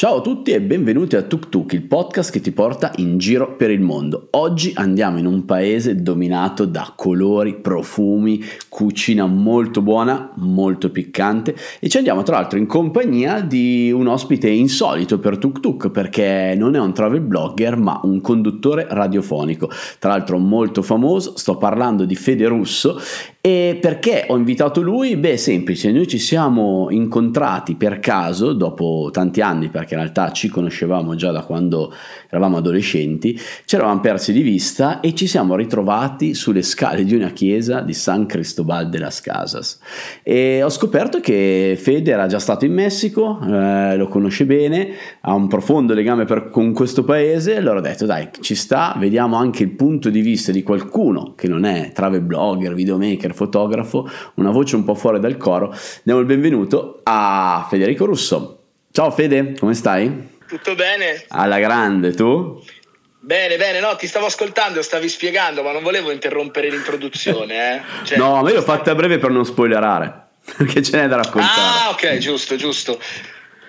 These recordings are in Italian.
Ciao a tutti e benvenuti a Tuk Tuk, il podcast che ti porta in giro per il mondo. Oggi andiamo in un paese dominato da colori, profumi, cucina molto buona, molto piccante e ci andiamo tra l'altro in compagnia di un ospite insolito per Tuk Tuk perché non è un travel blogger ma un conduttore radiofonico, tra l'altro molto famoso, sto parlando di Fede Russo e perché ho invitato lui? Beh, semplice, noi ci siamo incontrati per caso dopo tanti anni, perché in realtà ci conoscevamo già da quando eravamo adolescenti, ci eravamo persi di vista e ci siamo ritrovati sulle scale di una chiesa di San Cristobal de las Casas. E ho scoperto che Fede era già stato in Messico, eh, lo conosce bene, ha un profondo legame per, con questo paese, allora ho detto dai, ci sta, vediamo anche il punto di vista di qualcuno che non è travel blogger, videomaker, hacker, fotografo, una voce un po' fuori dal coro. Diamo il benvenuto a Federico Russo. Ciao Fede, come stai? Tutto bene? Alla grande, tu? Bene, bene, no, ti stavo ascoltando, stavi spiegando, ma non volevo interrompere l'introduzione. Eh? Cioè, no, ma io l'ho fatta a breve per non spoilerare, perché ce n'è da raccontare. Ah, ok, giusto, giusto.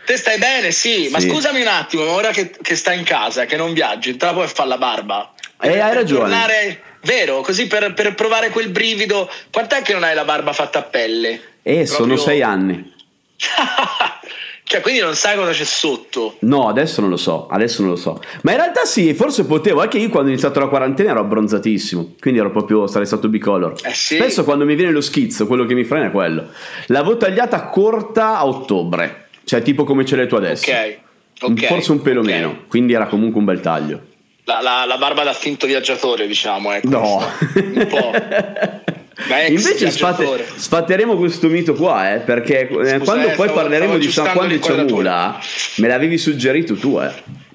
Te stai bene, sì, sì. ma scusami un attimo, ma ora che, che stai in casa, che non viaggi, te la puoi fare la barba? Eh, hai ragione. Tornare Vero, così per, per, provare quel brivido. Quant'è che non hai la barba fatta a pelle? Eh, Proprio... sono sei anni. cioè, quindi non sai cosa c'è sotto. No, adesso non lo so, adesso non lo so. Ma in realtà sì, forse potevo, anche io quando ho iniziato la quarantena ero abbronzatissimo, quindi ero proprio, sarei stato bicolor. Eh sì. Spesso quando mi viene lo schizzo, quello che mi frena è quello. L'avevo tagliata corta a ottobre, cioè tipo come ce l'hai tu adesso. Ok. Okay, forse un pelo okay. meno, quindi era comunque un bel taglio. La, la, la, barba da finto viaggiatore, diciamo. Ecco, no, un po'. Invece sfate, sfatteremo questo mito qua, eh, perché eh, Scusa, quando eh, poi parleremo di San Juan di Ciamula, me l'avevi suggerito tu, eh.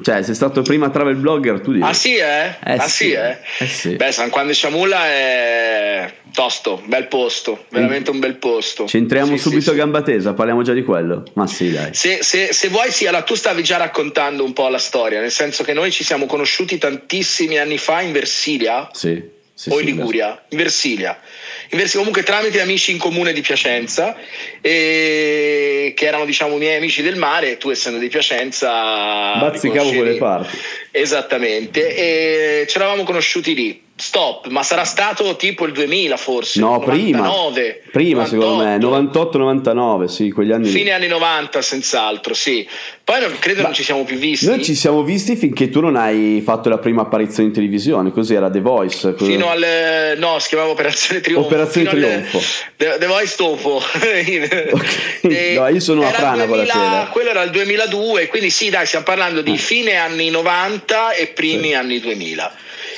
Cioè, sei stato prima travel blogger, tu dici. Ah sì, eh? eh ah sì, eh? eh sì. Beh, San Juan di Ciamula è tosto, bel posto, veramente un bel posto. Ci entriamo sì, subito sì, a gamba tesa, parliamo già di quello. Ma sì, dai. Se, se, se vuoi, sì, allora tu stavi già raccontando un po' la storia, nel senso che noi ci siamo conosciuti tantissimi anni fa in Versilia. Sì. Sì, o in Liguria, in Versilia. in Versilia. comunque tramite amici in comune di Piacenza, e, che erano diciamo miei amici del mare, tu essendo di Piacenza... Bazzicavo quelle parti. Esattamente, e ci eravamo conosciuti lì. Stop, ma sarà stato tipo il 2000 forse? No, 99, prima. Prima 98. secondo me, 98-99, sì, quegli anni. Fine lì. anni 90 senz'altro, sì. Poi non, credo ma non ci siamo più visti. Noi ci siamo visti finché tu non hai fatto la prima apparizione in televisione, così era The Voice. Così. Fino al... no, si chiamava Operazione Trionfo. Operazione Fino Trionfo. The, The, Voice dopo. okay. no, io sono a frana con la sera. Quello era il 2002, quindi sì, dai, stiamo parlando di ah. fine anni 90 e primi sì. anni 2000.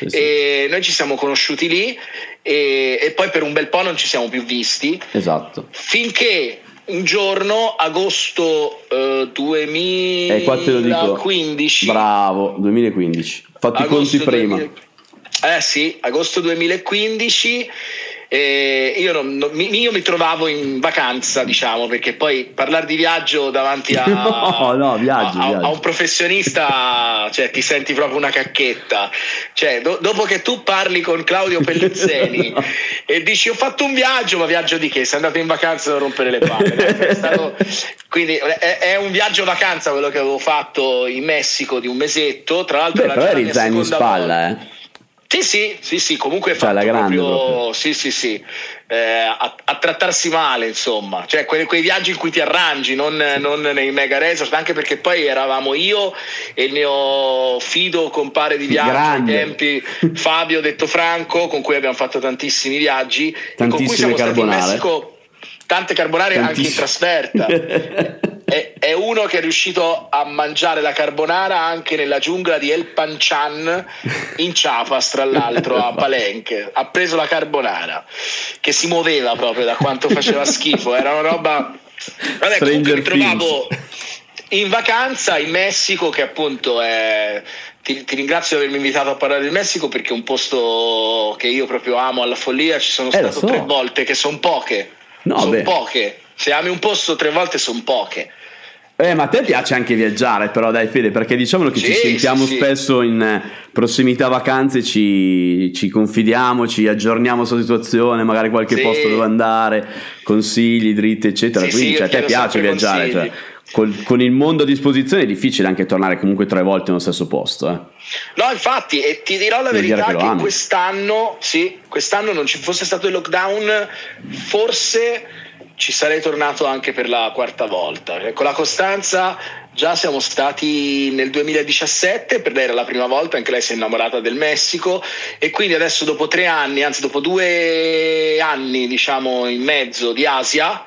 Sì, sì. Noi ci siamo conosciuti lì e, e, poi per un bel po' non ci siamo più visti. Esatto. Finché un giorno, agosto eh, 2015. Eh, Bravo, 2015. Fatti i conti prima. 2000, eh sì, agosto 2015 e io, non, non, io, mi trovavo in vacanza, diciamo, perché poi parlare di viaggio davanti a, no, no, viaggi, a, viaggi. a un professionista, cioè, ti senti proprio una cacchetta. Cioè, do, dopo che tu parli con Claudio Pellizzeni no. e dici ho fatto un viaggio, ma viaggio di che? Sei andato in vacanza da rompere le palle. stato, quindi è, è, un viaggio vacanza quello che avevo fatto in Messico di un mesetto. Tra l'altro, Beh, però eri zaino in spalla, eh. Sì, sì, sì, sì, comunque cioè, la grande proprio, proprio. sì, sì, sì, eh, a, a, trattarsi male, insomma, cioè quei, quei, viaggi in cui ti arrangi, non, sì. non, nei mega resort, anche perché poi eravamo io e il mio fido compare di viaggio ai tempi, Fabio detto Franco, con cui abbiamo fatto tantissimi viaggi, Tantissime e con cui siamo carbonare. stati in Messico tante carbonare anche in trasferta. è, è, uno che è riuscito a mangiare la carbonara anche nella giungla di El Panchan in Chiapas, tra l'altro a Palenque. Ha preso la carbonara che si muoveva proprio da quanto faceva schifo. Era una roba. Vabbè, comunque mi trovavo in vacanza in Messico, che appunto è. Ti, ti, ringrazio di avermi invitato a parlare del Messico perché è un posto che io proprio amo alla follia. Ci sono eh, stato so. tre volte, che sono poche. No, sono poche. Se ami un posto tre volte sono poche. Eh, ma a te piace anche viaggiare, però dai Fede, perché diciamolo che sì, ci sentiamo sì, spesso sì. in prossimità vacanze, ci, ci, confidiamo, ci aggiorniamo sulla situazione, magari qualche posto dove andare, consigli, dritti, eccetera. Quindi cioè, a te piace viaggiare. Cioè, col, con il mondo a disposizione è difficile anche tornare comunque tre volte nello stesso posto. Eh. No, infatti, e ti dirò la Devo verità che, che quest'anno, sì, quest'anno non ci fosse stato il lockdown, forse ci sarei tornato anche per la quarta volta. Con la Costanza già siamo stati nel 2017, per lei era la prima volta, anche lei si è innamorata del Messico e quindi adesso dopo tre anni, anzi dopo due anni diciamo in mezzo di Asia,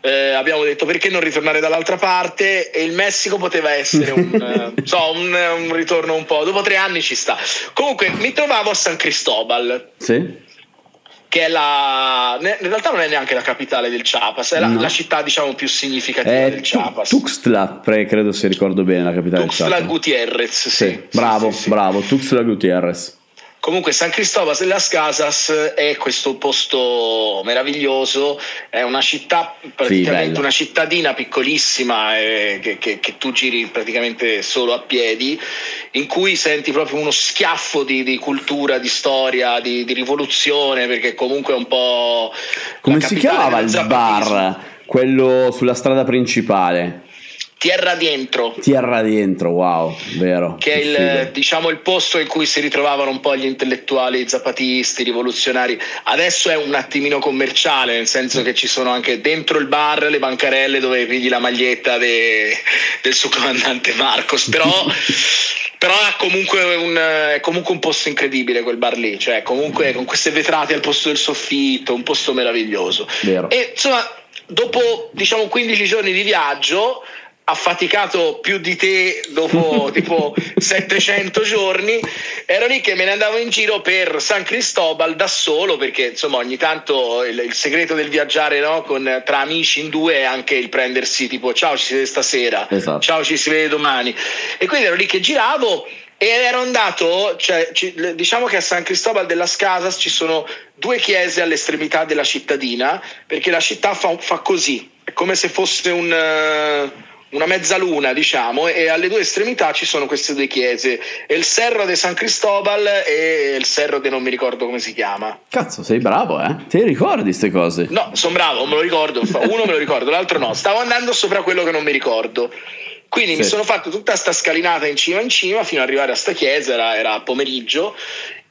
eh, abbiamo detto perché non ritornare dall'altra parte e il Messico poteva essere un, eh, so, un, un, ritorno un po', dopo tre anni ci sta. Comunque mi trovavo a San Cristobal. Sì. Che è la. In realtà non è neanche la capitale del Chiapas, è la, no. la città, diciamo, più significativa del Chiapas. Tuxtla, credo se ricordo bene la capitale Tuxtla del Chiapas. Gutierrez, sì. sì. Bravo, sì, sì, bravo, Tuxtla Gutierrez. Comunque San Cristobal de las Casas è questo posto meraviglioso, è una città, praticamente sì, una cittadina piccolissima eh, che, che, che, tu giri praticamente solo a piedi, in cui senti proprio uno schiaffo di, di cultura, di storia, di, di, rivoluzione, perché comunque è un po'... Come si chiamava il bar? Quello sulla strada principale? Tierra Dentro. Tierra Dentro, wow, vero. Che è il, diciamo, il posto in cui si ritrovavano un po' gli intellettuali zapatisti, rivoluzionari. Adesso è un attimino commerciale, nel senso che ci sono anche dentro il bar le bancarelle dove pigli la maglietta de, del suo comandante Marcos, però... però è comunque, un, è comunque un posto incredibile quel bar lì, cioè comunque con queste vetrate al posto del soffitto, un posto meraviglioso. Vero. E insomma, dopo diciamo 15 giorni di viaggio affaticato più di te dopo tipo 700 giorni ero lì che me ne andavo in giro per San Cristobal da solo perché insomma ogni tanto il, il segreto del viaggiare no? Con, tra amici in due è anche il prendersi tipo ciao ci si vede stasera esatto. ciao ci si vede domani e quindi ero lì che giravo e ero andato, cioè, ci, diciamo che a San Cristobal della Casas ci sono due chiese all'estremità della cittadina, perché la città fa, fa così, è come se fosse un, uh, una mezzaluna, diciamo, e alle due estremità ci sono queste due chiese, il Serro de San Cristobal e il Serro che non mi ricordo come si chiama. Cazzo, sei bravo, eh? Ti ricordi queste cose? No, sono bravo, me lo ricordo, uno me lo ricordo, l'altro no, stavo andando sopra quello che non mi ricordo. Quindi sì. mi sono fatto tutta sta scalinata in cima in cima fino ad arrivare a sta chiesa, era, era pomeriggio,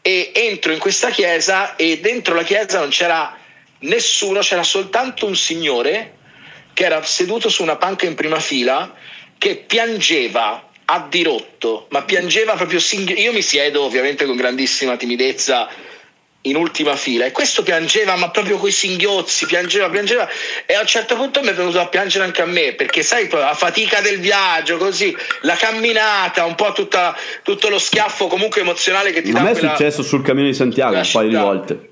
e entro in questa chiesa e dentro la chiesa non c'era nessuno, c'era soltanto un signore che era seduto su una panca in prima fila che piangeva a dirotto, ma piangeva proprio singhi- io mi siedo ovviamente con grandissima timidezza in ultima fila e questo piangeva ma proprio coi singhiozzi piangeva piangeva e a un certo punto mi è venuto a piangere anche a me perché sai la fatica del viaggio così la camminata un po' tutta, tutto lo schiaffo comunque emozionale che ti dà a me è successo sul cammino di Santiago un paio di volte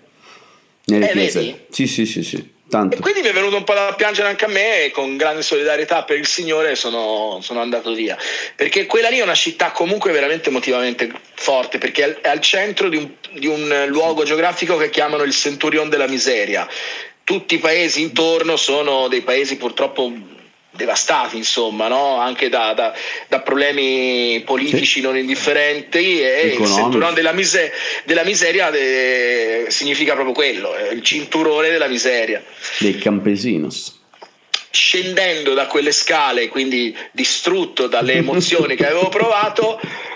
nelle eh, sì sì sì sì Tanto. E quindi mi è venuto un po' da piangere anche a me e con grande solidarietà per il Signore sono, sono, andato via. Perché quella lì è una città comunque veramente emotivamente forte, perché è al centro di un, di un luogo geografico che chiamano il Centurion della Miseria. Tutti i paesi intorno sono dei paesi purtroppo devastati, insomma, no? anche da, da, da, problemi politici sì. non indifferenti e il cinturone della, mise- della miseria de- significa proprio quello, il cinturone della miseria. Dei campesinos. Scendendo da quelle scale, quindi distrutto dalle emozioni che avevo provato,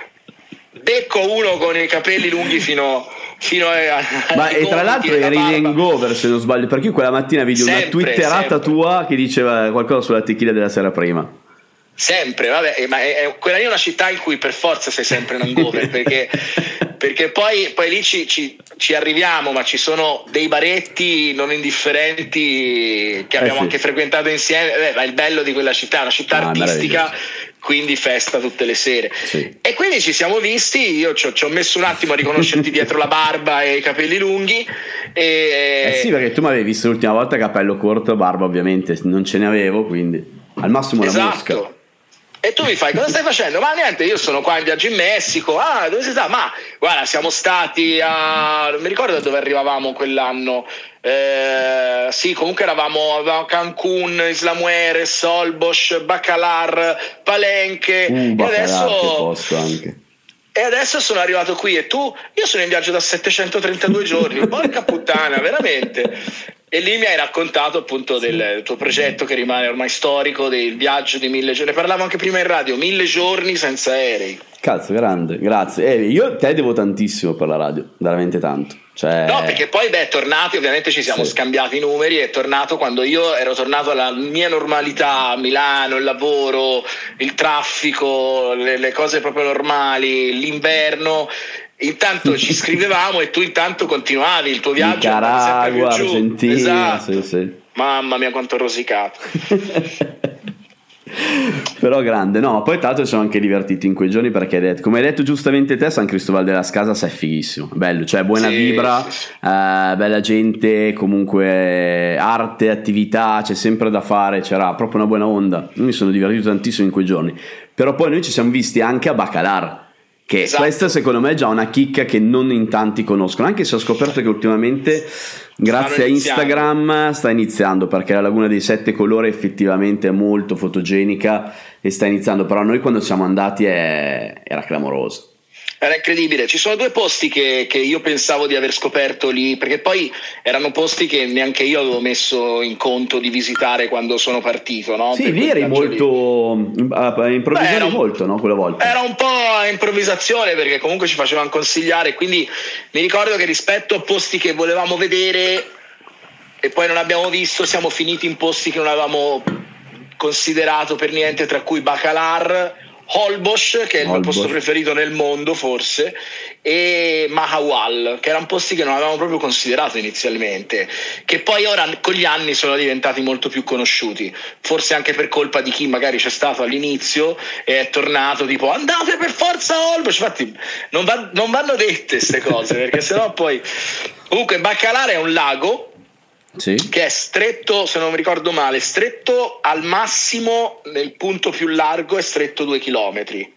becco uno con i capelli lunghi fino, fino a, ma e tra l'altro eri in hangover se non sbaglio perché io quella mattina vidi sempre, una twitterata sempre. tua che diceva qualcosa sulla tequila della sera prima sempre vabbè eh, ma è, è, quella lì è una città in cui per forza sei sempre in hangover perché, perché poi, poi, lì ci, ci, ci, arriviamo ma ci sono dei baretti non indifferenti che abbiamo eh sì. anche frequentato insieme Beh, ma il bello di quella città è una città ah, artistica quindi festa tutte le sere. Sì. E quindi ci siamo visti, io ci ho, ci ho, messo un attimo a riconoscerti dietro la barba e i capelli lunghi. E... Eh sì, perché tu mi avevi visto l'ultima volta capello corto, barba ovviamente non ce ne avevo, quindi al massimo la esatto. mosca. E tu mi fai, cosa stai facendo? Ma niente, io sono qua in viaggio in Messico. Ah, dove sei stato? Ma guarda, siamo stati a. non mi ricordo dove arrivavamo quell'anno. Eh, sì, comunque eravamo a Cancun, Isla Mujeres, Solbosch, Bacalar, Palenque. Uh, e adesso. E adesso sono arrivato qui e tu, io sono in viaggio da 732 giorni, porca puttana, veramente. E lì mi hai raccontato appunto sì. del tuo progetto che rimane ormai storico, del viaggio di mille giorni. Ne parlavo anche prima in radio, mille giorni senza aerei. Cazzo, grande, grazie. Eh, io te devo tantissimo per la radio, veramente tanto. Cioè... No, perché poi beh, tornati, ovviamente ci siamo sì. scambiati i numeri, è tornato quando io ero tornato alla mia normalità, Milano, il lavoro, il traffico, le, le cose proprio normali, l'inverno Intanto ci scrivevamo e tu intanto continuavi il tuo viaggio. Nicaragua, Argentina. Esatto. Sì, sì. Mamma mia quanto rosicato. Però grande, no, poi tra l'altro ci siamo anche divertiti in quei giorni perché come hai detto giustamente te San Cristobal della Scasa è fighissimo, bello, cioè buona sì, vibra. Eh, bella gente, comunque arte, attività, c'è sempre da fare, c'era proprio una buona onda, io mi sono divertito tantissimo in quei giorni, però poi noi ci siamo visti anche a Bacalar che esatto. questa secondo me è già una chicca che non in tanti conoscono, anche se ho scoperto che ultimamente grazie a Instagram sta iniziando perché la Laguna dei Sette Colori effettivamente è molto fotogenica e sta iniziando, però noi quando siamo andati è... era clamoroso. Era incredibile. Ci sono due posti che, che, io pensavo di aver scoperto lì, perché poi erano posti che neanche io avevo messo in conto di visitare quando sono partito. No? Sì, lì eri molto. Lì. improvvisavi molto, no? Quella volta. Era un po' improvvisazione perché comunque ci facevano consigliare. Quindi mi ricordo che rispetto a posti che volevamo vedere e poi non abbiamo visto, siamo finiti in posti che non avevamo considerato per niente, tra cui Bacalar Holbosch, che è il Holbosch. mio posto preferito nel mondo forse, e Mahawal, che erano posti che non avevamo proprio considerato inizialmente, che poi ora con gli anni sono diventati molto più conosciuti, forse anche per colpa di chi magari c'è stato all'inizio e è tornato tipo andate per forza a Holbosch, infatti non, va, non vanno dette queste cose, perché sennò poi... Comunque Baccalare è un lago sì. che è stretto, se non mi ricordo male, stretto al massimo nel punto più largo è stretto due chilometri.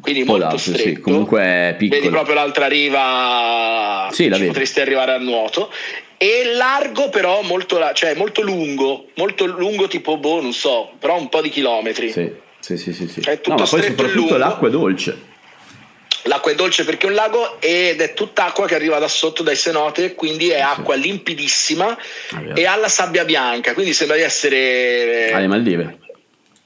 Quindi molto largo, stretto. Sì, comunque è piccolo. Vedi proprio l'altra riva, sì, la potresti arrivare a nuoto. E largo però molto, cioè molto lungo, molto lungo tipo, boh, non so, però un po' di chilometri. Sì, sì, sì. sì, sì. È tutto no, ma poi soprattutto l'acqua è dolce. L'acqua è dolce perché è un lago ed è tutta acqua che arriva da sotto dai cenote, quindi è acqua limpidissima ah, e ha la sabbia bianca, quindi sembra di essere alle Maldive.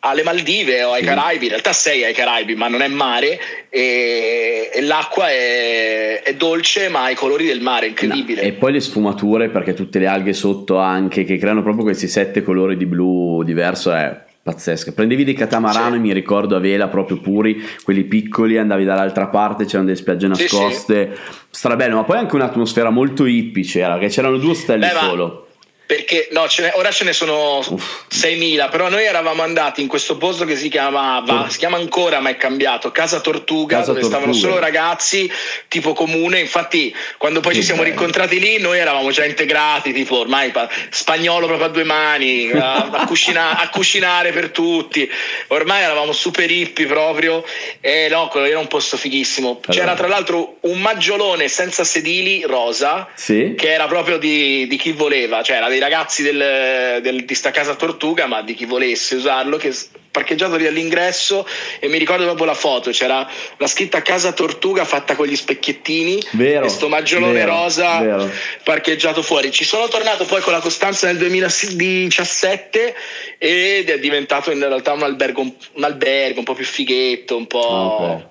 Alle Maldive o ai sì. Caraibi, in realtà sei ai Caraibi, ma non è mare e, e l'acqua è, è, dolce, ma ha i colori del mare, incredibile. No. E poi le sfumature, perché tutte le alghe sotto anche che creano proprio questi sette colori di blu diverso è pazzesca. Prendevi dei catamarani, sì. mi ricordo a vela proprio puri, quelli piccoli, andavi dall'altra parte, c'erano delle spiagge nascoste, sì, sì. strabello, ma poi anche un'atmosfera molto hippie c'era, che c'erano due stelle Beh, solo perché no, ce ora ce ne sono Uff. 6.000, però noi eravamo andati in questo posto che si chiamava, si chiama ancora ma è cambiato, Casa Tortuga, Casa dove Tortuga. stavano solo ragazzi tipo comune, infatti quando poi che ci siamo bello. rincontrati lì noi eravamo già integrati, tipo ormai spagnolo proprio a due mani, a, a, cucina, a cucinare per tutti, ormai eravamo super hippie proprio, e no, quello era un posto fighissimo, c'era tra l'altro un maggiolone senza sedili rosa, sì. che era proprio di, di chi voleva, cioè era dei ragazzi del, del, di sta casa Tortuga, ma di chi volesse usarlo, che parcheggiato lì all'ingresso e mi ricordo proprio la foto, c'era la scritta Casa Tortuga fatta con gli specchiettini vero, e sto maggiolone vero, rosa vero. parcheggiato fuori. Ci sono tornato poi con la Costanza nel 2017 ed è diventato in realtà un albergo un, albergo un po' più fighetto, un po'... Okay.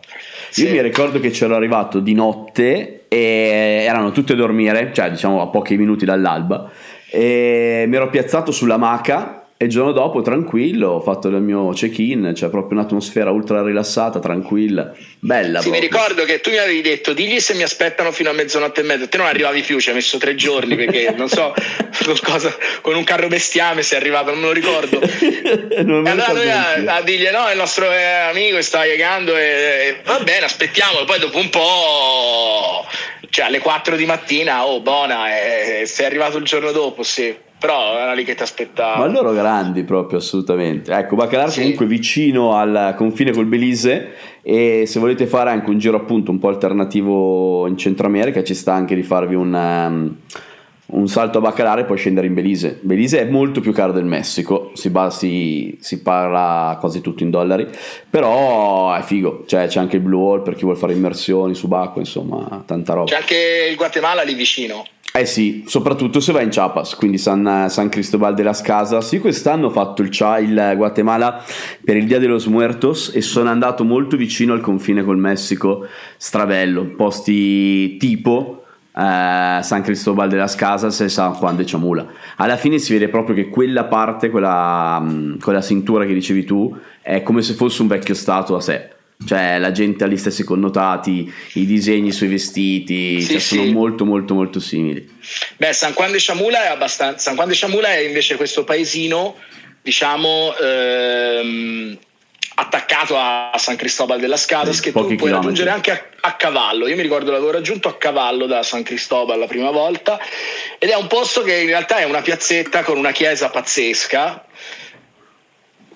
Sì. Io mi ricordo che c'ero arrivato di notte e erano tutti a dormire, cioè diciamo a pochi minuti dall'alba e mi ero piazzato sulla maca e il giorno dopo tranquillo ho fatto il mio check-in, c'è proprio un'atmosfera ultra rilassata, tranquilla, bella. Sì, proprio. mi ricordo che tu mi avevi detto, digli se mi aspettano fino a mezzanotte e mezza, te non arrivavi più, ci hai messo tre giorni perché non so, cosa, con un carro bestiame sei arrivato, non me lo ricordo. non e allora lui a, a dirgli no, il nostro eh, amico sta llegando e, e va bene, aspettiamolo, poi dopo un po' cioè alle 4 di mattina, oh buona, eh, sei arrivato il giorno dopo, sì però era lì che ti aspettava. Ma loro grandi proprio, assolutamente. Ecco, Bacalar sì. comunque vicino al confine col Belize e se volete fare anche un giro appunto un po' alternativo in Centro America ci sta anche di farvi un, um, un salto a Bacalar e poi scendere in Belize. Belize è molto più caro del Messico, si, ba- si, si parla quasi tutto in dollari, però è figo, cioè, c'è anche il Blue Wall per chi vuole fare immersioni subacquea, insomma, tanta roba. C'è anche il Guatemala lì vicino. Eh sì, soprattutto se vai in Chiapas, quindi San, San Cristobal de las Casas. Io quest'anno ho fatto il, il Guatemala per il Dia de los Muertos e sono andato molto vicino al confine col Messico, stravello, posti tipo eh, San Cristobal de las Casas e San Juan de Chamula. Alla fine si vede proprio che quella parte, quella, quella cintura che dicevi tu, è come se fosse un vecchio stato a sé cioè la gente ha gli stessi connotati, i disegni sui vestiti, sì, cioè, sì. sono molto molto molto simili. Beh, San Juan de Chamula è abbastanza San Juan de Chamula è invece questo paesino, diciamo ehm, attaccato a San Cristobal della Casas sì, che tu puoi chilometri. raggiungere anche a, a, cavallo. Io mi ricordo l'avevo raggiunto a cavallo da San Cristobal la prima volta ed è un posto che in realtà è una piazzetta con una chiesa pazzesca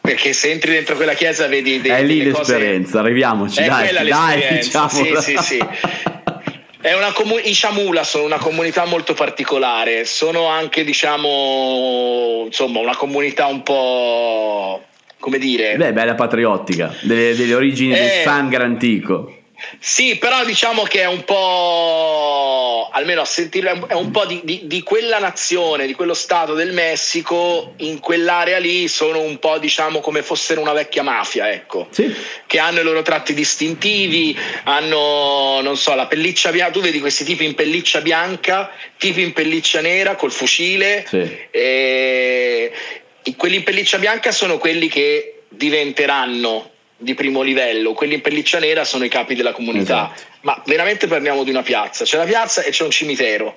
perché se entri dentro quella chiesa vedi dei, è lì l'esperienza cose... arriviamoci è dai, dai l'esperienza sì, sì, sì. È una comu- I Shamula sono una comunità molto particolare, sono anche, diciamo, insomma, una comunità un po', come dire... Beh, bella patriottica, delle, delle origini eh, del sangue antico. Sì, però diciamo che è un po', almeno a sentire, è un po' di, di, di, quella nazione, di quello stato del Messico, in quell'area lì sono un po' diciamo come fossero una vecchia mafia, ecco, sì. che hanno i loro tratti distintivi, hanno, non so, la pelliccia bianca, tu vedi questi tipi in pelliccia bianca, tipi in pelliccia nera col fucile, sì. e quelli in pelliccia bianca sono quelli che diventeranno di primo livello, quelli in pelliccia nera sono i capi della comunità, esatto. ma veramente parliamo di una piazza, c'è la piazza e c'è un cimitero.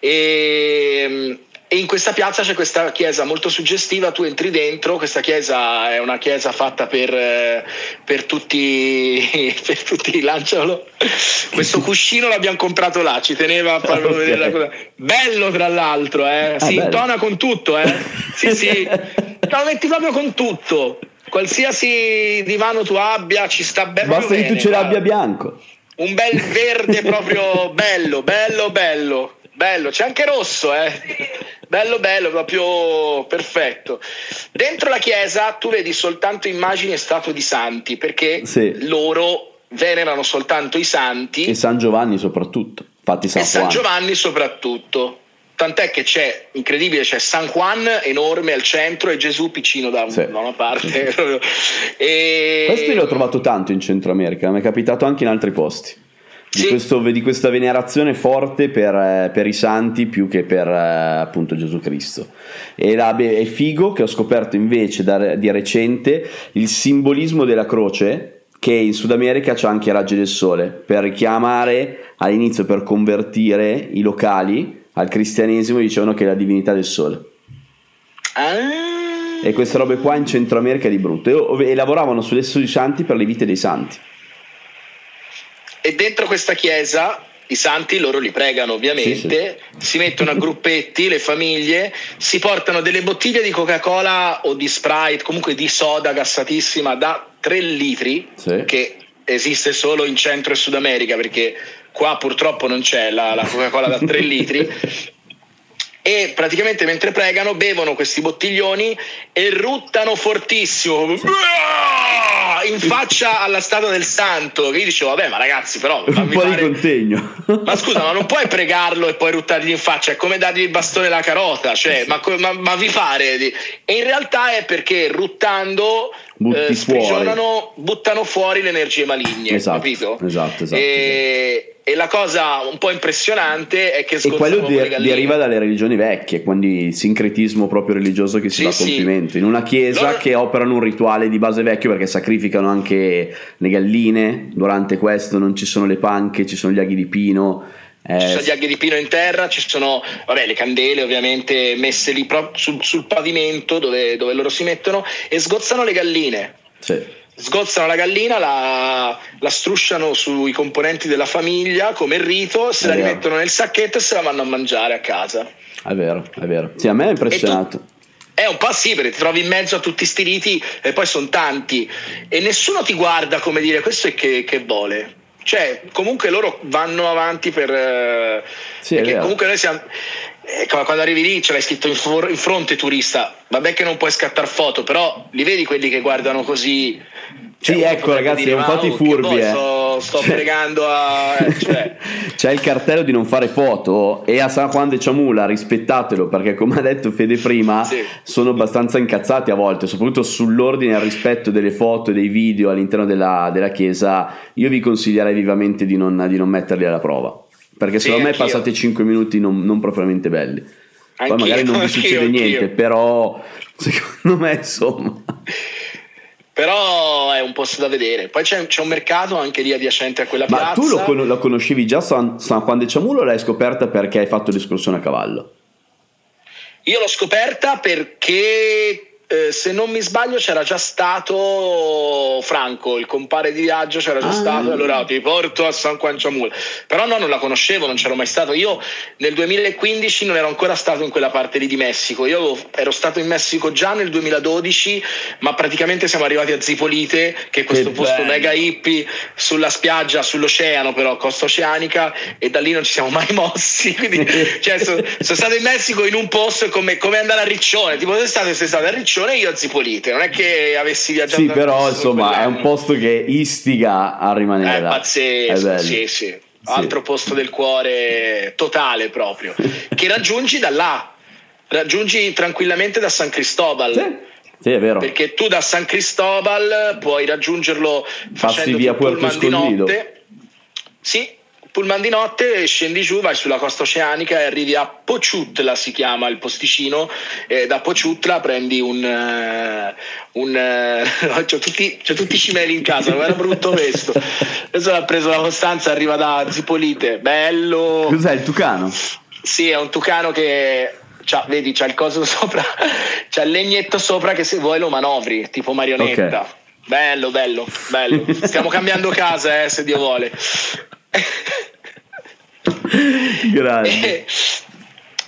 E, e, in questa piazza c'è questa chiesa molto suggestiva, tu entri dentro, questa chiesa è una chiesa fatta per, per tutti, per tutti, lancialo, questo cuscino l'abbiamo comprato là, ci teneva a farlo okay. vedere la cosa, bello tra l'alro, eh? si ah, intona con tutto, eh? sì sì, lo metti proprio con tutto qualsiasi divano tu abbia ci sta bene. Basta che tu ce l'abbia bianco. Un bel verde proprio bello, bello, bello. Bello, c'è anche rosso, eh. Bello, bello, proprio perfetto. Dentro la chiesa tu vedi soltanto immagini e statue di santi, perché sì. loro venerano soltanto i santi. E San Giovanni soprattutto. Infatti San e San Giovanni soprattutto. Tant'è che c'è, incredibile, c'è San Juan enorme al centro e Gesù piccino da, sì. da una parte. e... Questo io l'ho trovato tanto in Centro America, mi è capitato anche in altri posti. Di, sì. questo, di questa venerazione forte per, eh, per, i santi più che per eh, appunto Gesù Cristo. E la, è figo che ho scoperto invece da, di recente il simbolismo della croce che in Sud America c'è anche i raggi del sole per richiamare all'inizio per convertire i locali al cristianesimo dicevano che è la divinità del sole. Ah. E queste robe qua in Centro America di brutto. E, e lavoravano sulle sui santi per le vite dei santi. E dentro questa chiesa i santi loro li pregano ovviamente, sì, sì. si mettono a gruppetti, le famiglie, si portano delle bottiglie di Coca-Cola o di Sprite, comunque di soda gassatissima da 3 litri, sì. che esiste solo in Centro e Sud America perché qua purtroppo non c'è la, la Coca-Cola da 3 litri. E praticamente mentre pregano bevono questi bottiglioni e ruttano fortissimo. In faccia alla statua del santo che io dicevo vabbè ma ragazzi però un po' fare... di contegno. Ma scusa ma non puoi pregarlo e poi ruttargli in faccia è come dargli il bastone alla carota cioè ma, ma, ma vi pare e in realtà è perché ruttando eh, sprigionano buttano fuori le energie maligne esatto, capito? esatto esatto, e, e la cosa un po' impressionante è che e quello de- deriva dalle religioni vecchie, quindi il sincretismo proprio religioso che si sì, va a compimento. Sì. In una chiesa Loro... che operano un rituale di base vecchio perché sacrificano anche le galline, durante questo non ci sono le panche, ci sono gli aghi di pino. Eh... Ci sono gli aghi di pino in terra, ci sono vabbè, le candele ovviamente messe lì proprio sul, sul pavimento dove, dove loro si mettono e sgozzano le galline. Sì sgozzano la gallina, la, la, strusciano sui componenti della famiglia come il rito, se è la vero. rimettono nel sacchetto e se la vanno a mangiare a casa. È vero, è vero. Sì, a me è impressionato. È un po' sì, perché ti trovi in mezzo a tutti questi riti e poi sono tanti e nessuno ti guarda come dire questo è che, che vuole. Cioè, comunque loro vanno avanti per... Eh, sì, perché comunque noi siamo eh, quando arrivi lì ce l'hai scritto in, for- in, fronte turista. Vabbè che non puoi scattare foto però li vedi quelli che guardano così? Sì cioè, ecco ragazzi dire, un po' i furbi eh. so, sto, sto cioè, pregando a... Eh, cioè. C'è il cartello di non fare foto e a San Juan de Chamula rispettatelo perché come ha detto Fede prima sì. sono abbastanza incazzati a volte, soprattutto sull'ordine e al rispetto delle foto e dei video all'interno della, della chiesa. Io vi consiglierei vivamente di non, di non metterli alla prova perché sì, secondo me passate 5 minuti non, non propriamente belli. Poi anch'io, magari non vi succede niente, però secondo me insomma però è un posto da vedere. Poi c'è, c'è, un mercato anche lì adiacente a quella Ma piazza. Ma tu lo, con- lo, conoscevi già San, San Juan de Ciamulo o l'hai scoperta perché hai fatto l'escursione a cavallo? Io l'ho scoperta perché eh, se non mi sbaglio c'era già stato Franco, il compare di viaggio c'era già ah. stato, allora ti porto a San Quanciamul. Però no, non la conoscevo, non c'ero mai stato. Io nel 2015 non ero ancora stato in quella parte lì di Messico, io ero stato in Messico già nel 2012, ma praticamente siamo arrivati a Zipolite, che è questo che posto bello. mega hippie sulla spiaggia, sull'oceano però, costa oceanica, e da lì non ci siamo mai mossi. Quindi, cioè, sono, sono stato in Messico in un posto come, come andare a Riccione, tipo sei stato, sei stato a Riccione Riccione io a Zipolite, non è che avessi viaggiato. Sì, però insomma è un posto che istiga a rimanere. È là. pazzesco, è sì, sì. Altro posto del cuore totale proprio, che raggiungi da là, raggiungi tranquillamente da San Cristobal. Sì. Sì, è vero. Perché tu da San Cristobal puoi raggiungerlo Passi via Puerto Escondido. Sì, pullman di notte, scendi giù, vai sulla costa oceanica e arrivi a Pociutla, si chiama il posticino, e da Pociutla prendi un... Uh, un uh, c'ho, tutti, c'ho tutti i cimeli in casa, non era brutto questo. Adesso l'ha preso la Costanza, arriva da Zipolite, bello. Cos'è il tucano? Sì, è un tucano che C'ha, vedi, c'ha il coso sopra, c'ha il legnetto sopra che se vuoi lo manovri, tipo marionetta. Okay. Bello, bello, bello. Stiamo cambiando casa, eh, se Dio vuole. Grande.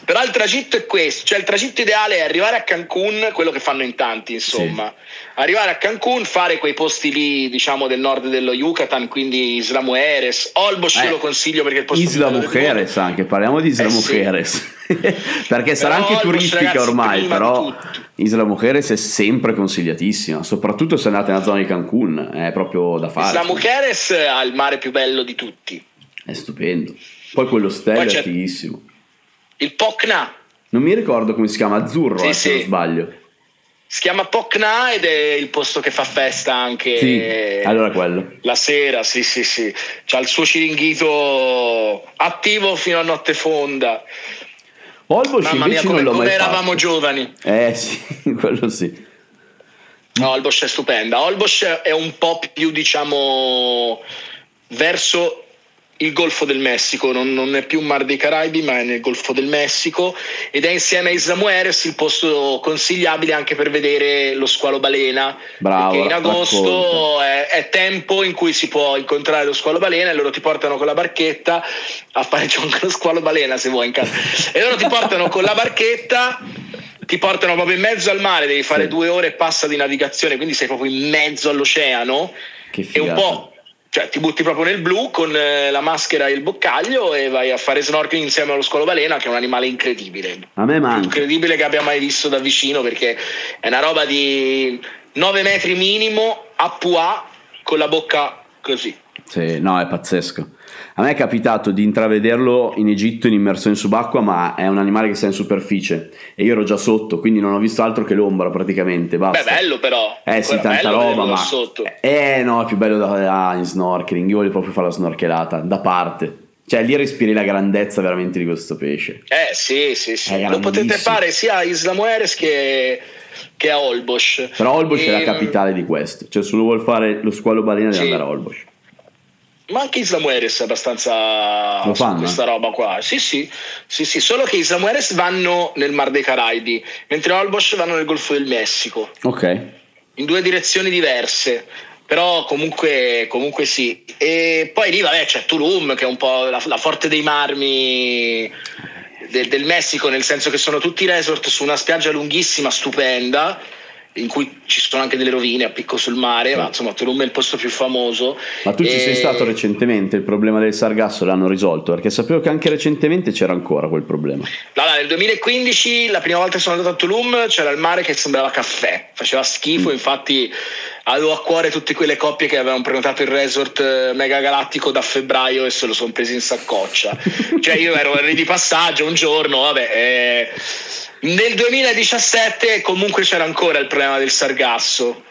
Però il tragitto è questo, cioè il tragitto ideale è arrivare a Cancun, quello che fanno in tanti, insomma. Sì. Arrivare a Cancun, fare quei posti lì, diciamo, del nord dello Yucatan, quindi Isla Mujeres. Olbos eh, lo consiglio perché il posto Isla Mujeres anche, parliamo di Isla eh, Mujeres. Sì. perché sarà anche Olbos, turistica ragazzi, ormai, però Isla Mujeres è sempre consigliatissima, soprattutto se andate nella zona di Cancun, è proprio da fare. Isla Mujeres ha il mare più bello di tutti. È stupendo. Poi quello stella Poi è fighissimo. Il Pocna. Non mi ricordo come si chiama, azzurro sì, eh, se non sbaglio. Si chiama Pocna ed è il posto che fa festa anche sì, allora quello. la sera, sì sì sì. C'ha il suo ciringhito attivo fino a notte fonda. Olbosch Mamma mia, come, come eravamo giovani. Eh sì, quello sì. No, Olbosch è stupenda. Olbosch è un po' più, diciamo, verso il Golfo del Messico, non, non, è più un Mar dei Caraibi, ma è nel Golfo del Messico ed è insieme a Isla Mujeres il posto consigliabile anche per vedere lo squalo balena. Bravo, perché in agosto è, è, tempo in cui si può incontrare lo squalo balena e loro ti portano con la barchetta a fare gioco lo squalo balena se vuoi in casa. e loro ti portano con la barchetta ti portano proprio in mezzo al mare, devi fare sì. due ore e passa di navigazione, quindi sei proprio in mezzo all'oceano. Che figata. E un po' Cioè, ti butti proprio nel blu con eh, la maschera e il boccaglio e vai a fare snorkeling insieme allo squalo balena, che è un animale incredibile. A me manca. Incredibile che abbia mai visto da vicino perché è una roba di 9 metri minimo a pua con la bocca così. Sì, no, è pazzesco. A me è capitato di intravederlo in Egitto in immersione subacquea, ma è un animale che sta in superficie e io ero già sotto, quindi non ho visto altro che l'ombra praticamente. Basta. Beh, bello però. Eh sì, tanta roba, ma sotto. Eh no, è più bello da, ah, in snorkeling. Io voglio proprio fare la snorkelata da parte. Cioè, lì respiri la grandezza veramente di questo pesce. Eh sì, sì, sì. Lo potete fare sia a Isla Mujeres che che a Olbosch. Però Olbosch e... è la capitale di questo, cioè se lo vuol fare lo squalo balena deve sì. andare a Olbosch. Ma anche Isla Mujeres è abbastanza Lo fanno, questa roba qua. Sì, sì, sì, sì, solo che Isla Mujeres vanno nel Mar dei Caraibi, mentre Olbosch vanno nel Golfo del Messico. Ok. In due direzioni diverse. Però comunque, comunque sì. E poi lì vabbè, c'è Tulum, che è un po' la, la forte dei marmi del, del Messico, nel senso che sono tutti resort su una spiaggia lunghissima, stupenda in cui ci sono anche delle rovine a picco sul mare, sì. ma insomma Tulum è il posto più famoso. Ma tu e... ci sei stato recentemente, il problema del sargasso l'hanno risolto? Perché sapevo che anche recentemente c'era ancora quel problema. Allora, nel 2015, la prima volta che sono andato a Tulum, c'era il mare che sembrava caffè, faceva schifo, mm. infatti avevo a cuore tutte quelle coppie che avevano prenotato il resort eh, mega galattico da febbraio e se lo sono presi in saccoccia. cioè io ero lì di passaggio un giorno, vabbè. Eh, nel 2017 comunque c'era ancora il problema del sargasso,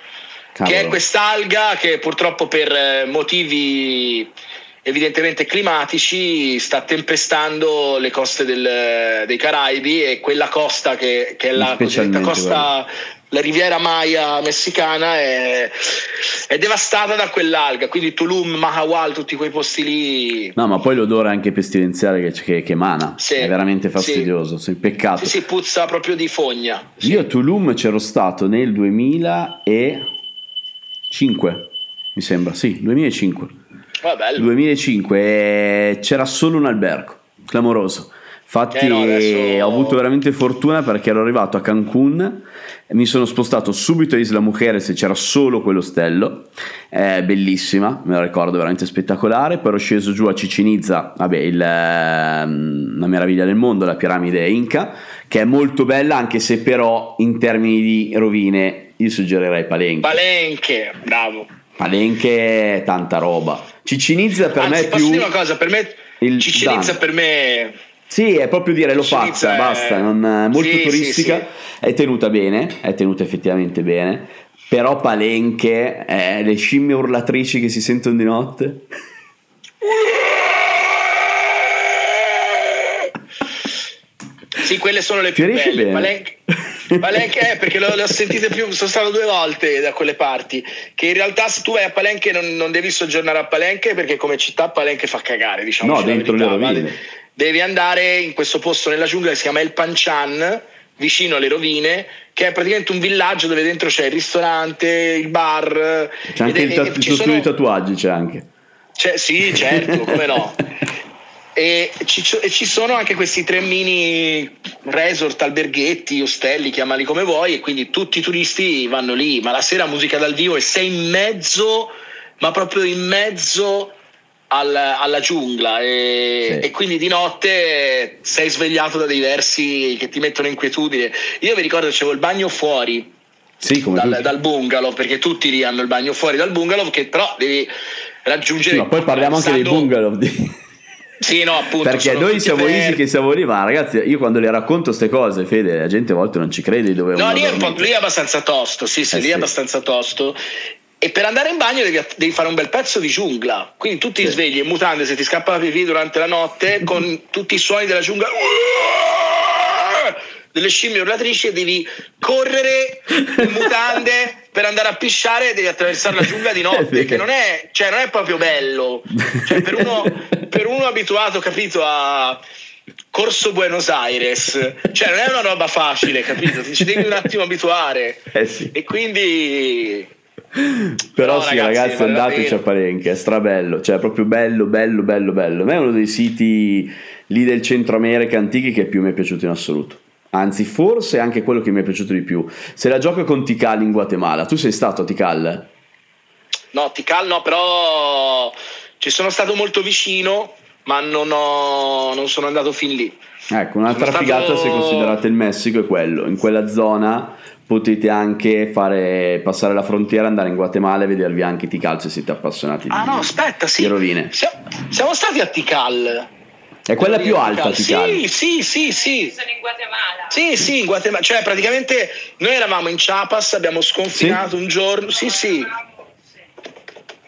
Cavolo. che è quest'alga che purtroppo per eh, motivi evidentemente climatici sta tempestando le coste del, dei Caraibi e quella costa che, che è la cosiddetta costa la riviera Maya messicana è, è, devastata da quell'alga, quindi Tulum, Mahawal, tutti quei posti lì. No, ma poi l'odore anche pestilenziale che, che, che emana sì, è veramente fastidioso, sì. peccato. Sì, sì, puzza proprio di fogna. Sì. Io a Tulum c'ero stato nel 2005, mi sembra, sì, 2005. Ah, 2005 c'era solo un albergo, clamoroso. Infatti eh no, adesso... ho avuto veramente fortuna perché ero arrivato a Cancun mi sono spostato subito a Isla Mujeres e c'era solo quell'ostello, è bellissima, me la ricordo veramente spettacolare. Poi ero sceso giù a Cicinizza, vabbè, il, ehm, una meraviglia del mondo, la piramide Inca, che è molto bella, anche se però in termini di rovine io suggerirei Palenque. Palenque, bravo. Palenque, tanta roba. Cicinizza per Anzi, me è più. Dire una cosa, per me il Cicinizza Dan. per me sì, è proprio dire l'ho fatta, è... basta, non, è molto sì, turistica, sì, sì. è tenuta bene, è tenuta effettivamente bene, però Palenche, eh, le scimmie urlatrici che si sentono di notte. Sì, quelle sono le più belle. Palenque, Palenque è perché le ho sentite più, sono stato due volte da quelle parti, che in realtà se tu vai a Palenque non, non devi soggiornare a Palenque perché come città Palenque fa cagare, diciamo. No, dentro le rovine devi andare in questo posto nella giungla che si chiama El Panchan, vicino alle rovine, che è praticamente un villaggio dove dentro c'è il ristorante, il bar. C'è anche il, ta- tuo sono... di tatuaggi, c'è anche. C'è, sì, certo, come no. E ci, e ci, sono anche questi tre mini resort, alberghetti, ostelli, chiamali come vuoi, e quindi tutti i turisti vanno lì, ma la sera musica dal vivo e sei in mezzo, ma proprio in mezzo al, alla giungla e, sì. e, quindi di notte sei svegliato da dei versi che ti mettono inquietudine. Io vi ricordo che c'avevo il bagno fuori sì, dal, dal, bungalow, perché tutti lì hanno il bagno fuori dal bungalow, che però devi raggiungere. Sì, ma poi parliamo anche dei bungalow. Di... Sì, no, appunto. Perché noi siamo easy che siamo lì, ma ragazzi, io quando le racconto queste cose, Fede, la gente a volte non ci crede dove No, lì è, lì è, abbastanza tosto, sì, sì, eh lì sì. è abbastanza tosto e per andare in bagno devi, devi, fare un bel pezzo di giungla. Quindi tu ti sì. svegli in mutande se ti scappa la pipì durante la notte con tutti i suoni della giungla delle scimmie urlatrici e devi correre in mutande per andare a pisciare devi attraversare la giungla di notte che non è, cioè, non è proprio bello cioè, per, uno, per uno abituato capito a Corso Buenos Aires, cioè non è una roba facile, capito? Ti ci devi un attimo abituare. Eh sì. E quindi però no, sì ragazzi, ragazzi andateci a Palenque è strabello cioè è proprio bello bello bello bello. A me è uno dei siti lì del centro America antichi che più mi è piaciuto in assoluto. Anzi forse anche quello che mi è piaciuto di più. Se la gioca con Tikal in Guatemala. Tu sei stato a Tikal? no Tikal no però ci sono stato molto vicino ma non, ho, non sono andato fin lì. Ecco un'altra sono figata stato... se considerate il Messico è quello. In quella zona potete anche fare, passare la frontiera, andare in Guatemala e vedervi anche Tikal se siete appassionati ah, di, no, aspetta, sì. di rovine. Siamo, stati a Tikal. È quella più alta Tikal. Sì, sì, sì, sì. Sono in Guatemala. Sì, sì, in Guatemala. Cioè, praticamente noi eravamo in Chiapas, abbiamo sconfinato sì? un giorno. Sì, sì.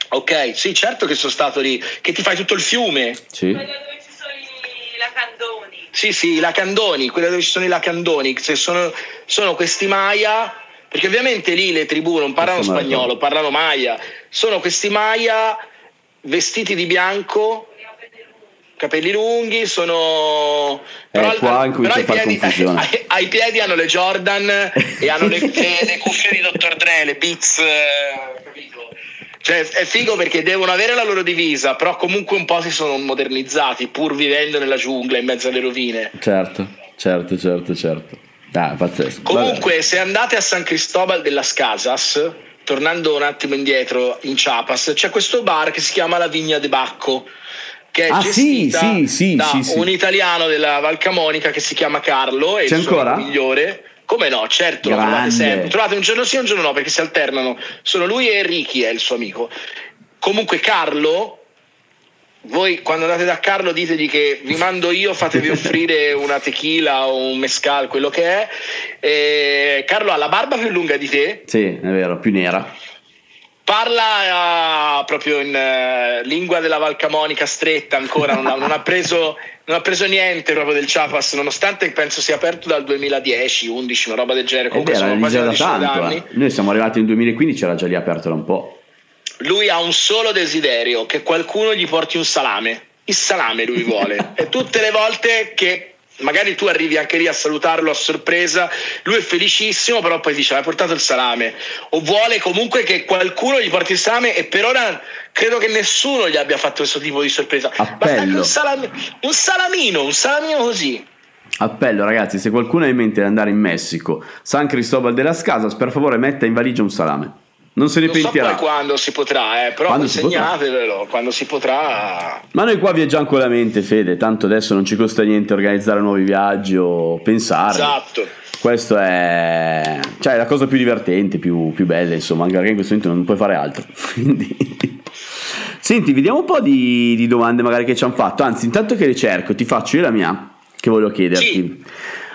Ok, sì, certo che sono stato lì. Che ti fai tutto il fiume. Sì. Quello dove ci sono i lacandoni. Sì, sì, i lacandoni, quella dove ci sono i lacandoni, sono, sono questi Maya, perché ovviamente lì le tribù non parlano spagnolo, parlano Maya, sono questi Maya vestiti di bianco, capelli lunghi, sono... Eh, però, qua in cui c'è piedi, ai, ai, piedi hanno le Jordan e hanno le, le, le cuffie di Dr. Dre, le Beats, eh, capito? Cioè, è figo perché devono avere la loro divisa, però comunque un po' si sono modernizzati, pur vivendo nella giungla in mezzo alle rovine. Certo, certo, certo, certo. Ah, pazzesco. Comunque, Vabbè. se andate a San Cristobal de las Casas, tornando un attimo indietro in Chiapas, c'è questo bar che si chiama La Vigna de Bacco che è ah, gestita sì, sì, da sì, un italiano della Val Camonica che si chiama Carlo e c'è il ancora? migliore Come no, certo, lo trovate sempre. Trovate un giorno sì e un giorno no perché si alternano. Sono lui e Ricky, è il suo amico. Comunque Carlo, voi quando andate da Carlo ditegli che vi mando io, fatevi offrire una tequila o un mescal, quello che è. E Carlo ha la barba più lunga di te. Sì, è vero, più nera. Parla uh, proprio in uh, lingua della Valcamonica stretta ancora, non ha, non, ha preso, non ha, preso, niente proprio del Chapas, nonostante penso sia aperto dal 2010, 11, una roba del genere. Comunque era sono quasi da tanto, anni. Eh. Noi siamo arrivati nel 2015, era già lì aperto da un po'. Lui ha un solo desiderio, che qualcuno gli porti un salame. Il salame lui vuole. e tutte le volte che magari tu arrivi anche lì a salutarlo a sorpresa, lui è felicissimo, però poi dice hai portato il salame o vuole comunque che qualcuno gli porti il salame e per ora credo che nessuno gli abbia fatto questo tipo di sorpresa. Appello. Un, salam- un salamino, un salamino così. Appello ragazzi, se qualcuno ha in mente di andare in Messico, San Cristobal de las Casas, per favore metta in valigia un salame. Non se ne non pentirà. So quando si potrà, eh, però quando consegnatevelo, si quando si potrà. Ma noi qua viaggiamo con la mente, Fede, tanto adesso non ci costa niente organizzare nuovi viaggi o pensare. Esatto. Questo è cioè, la cosa più divertente, più, più bella, insomma, anche perché in questo momento non puoi fare altro. Quindi... Senti, vediamo un po' di, di, domande magari che ci hanno fatto. Anzi, intanto che le cerco, ti faccio io la mia, che voglio chiederti. Sì.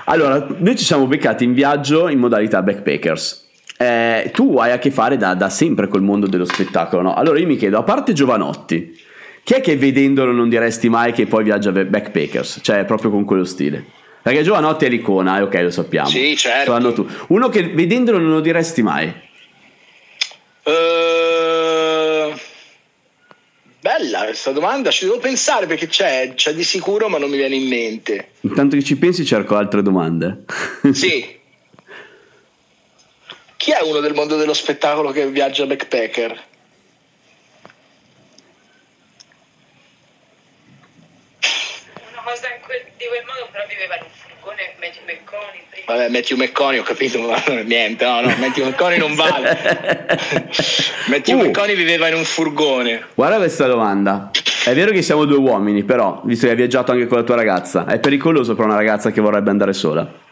Allora, noi ci siamo beccati in viaggio in modalità backpackers eh, tu hai a che fare da, da, sempre col mondo dello spettacolo, no? Allora io mi chiedo, a parte Giovanotti, chi è che vedendolo non diresti mai che poi viaggia Backpackers? Cioè, proprio con quello stile. Perché Giovanotti è l'icona, eh, ok, lo sappiamo. Sì, certo. Tu. Uno che vedendolo non lo diresti mai. Uh, bella questa domanda, ci devo pensare perché c'è, c'è di sicuro, ma non mi viene in mente. Intanto che ci pensi, cerco altre domande. Sì. Chi è uno del mondo dello spettacolo che viaggia backpacker? Una cosa quel, di quel modo però viveva in un furgone Matthew McConaughey. Vabbè, Matthew McConaughey ho capito, ma niente, no, no, Matthew McConaughey non vale. Matthew uh, McConaughey viveva in un furgone. Guarda questa domanda. È vero che siamo due uomini, però, visto che hai viaggiato anche con la tua ragazza, è pericoloso per una ragazza che vorrebbe andare sola?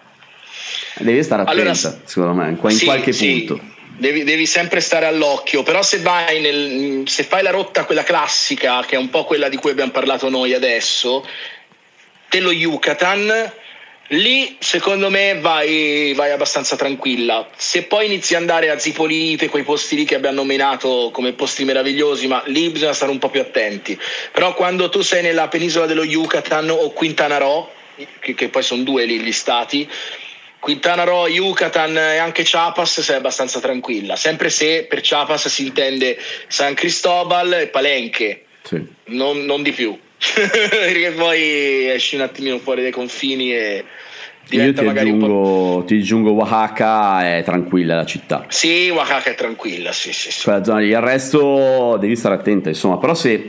Devi stare attenta, allora, secondo me, in sì, qualche sì. punto. Devi, devi, sempre stare all'occhio, però se vai nel, se fai la rotta quella classica, che è un po' quella di cui abbiamo parlato noi adesso, dello Yucatan, lì secondo me vai, vai, abbastanza tranquilla. Se poi inizi ad andare a Zipolite, quei posti lì che abbiamo nominato come posti meravigliosi, ma lì bisogna stare un po' più attenti. Però quando tu sei nella penisola dello Yucatan o Quintana Roo, che, che poi sono due lì gli stati, Quintana Roo, Yucatan e anche Chiapas sei abbastanza tranquilla, sempre se per Chiapas si intende San Cristobal e Palenque, sì. non, non, di più, perché poi esci un attimino fuori dai confini e diventa Io ti magari aggiungo, un po'... ti aggiungo Oaxaca, è tranquilla la città. Sì, Oaxaca è tranquilla, sì, sì, sì. Lì, il resto devi stare attenta, insomma, però se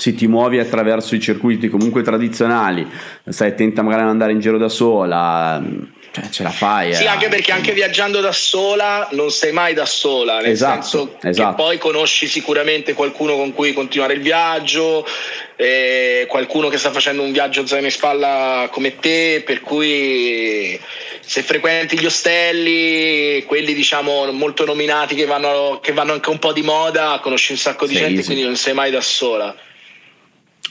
se ti muovi attraverso i circuiti comunque tradizionali, stai attenta magari ad andare in giro da sola, cioè, ce la fai. Sì, eh, anche perché anche viaggiando da sola non sei mai da sola, nel esatto, senso esatto. che poi conosci sicuramente qualcuno con cui continuare il viaggio, eh, qualcuno che sta facendo un viaggio zaino in spalla come te, per cui se frequenti gli ostelli, quelli diciamo molto nominati che vanno, che vanno anche un po' di moda, conosci un sacco di sì, gente, sì. quindi non sei mai da sola.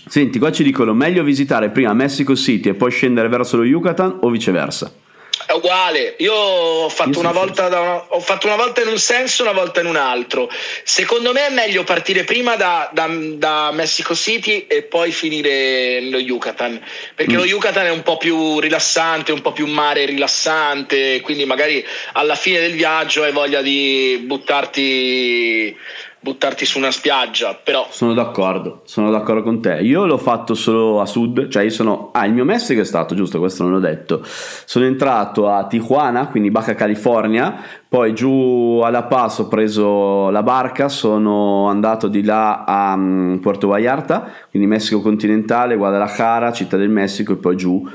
Senti, qua ci dicono meglio visitare prima Mexico City e poi scendere verso lo Yucatan o viceversa? È uguale, io ho fatto, io una volta una, ho fatto, una volta in un senso una volta in un altro. Secondo me è meglio partire prima da, da, da Mexico City e poi finire nello Yucatan, perché mm. lo Yucatan è un po' più rilassante, un po' più mare rilassante, quindi magari alla fine del viaggio hai voglia di buttarti buttarti su una spiaggia, però... Sono d'accordo, sono d'accordo con te. Io l'ho fatto solo a sud, cioè io sono... Ah, il mio Messico è stato, giusto, questo non l'ho detto. Sono entrato a Tijuana, quindi Baja California, poi giù a La Paz ho preso la barca, sono andato di là a um, Puerto Vallarta, quindi Messico continentale, Guadalajara, Città del Messico e poi giù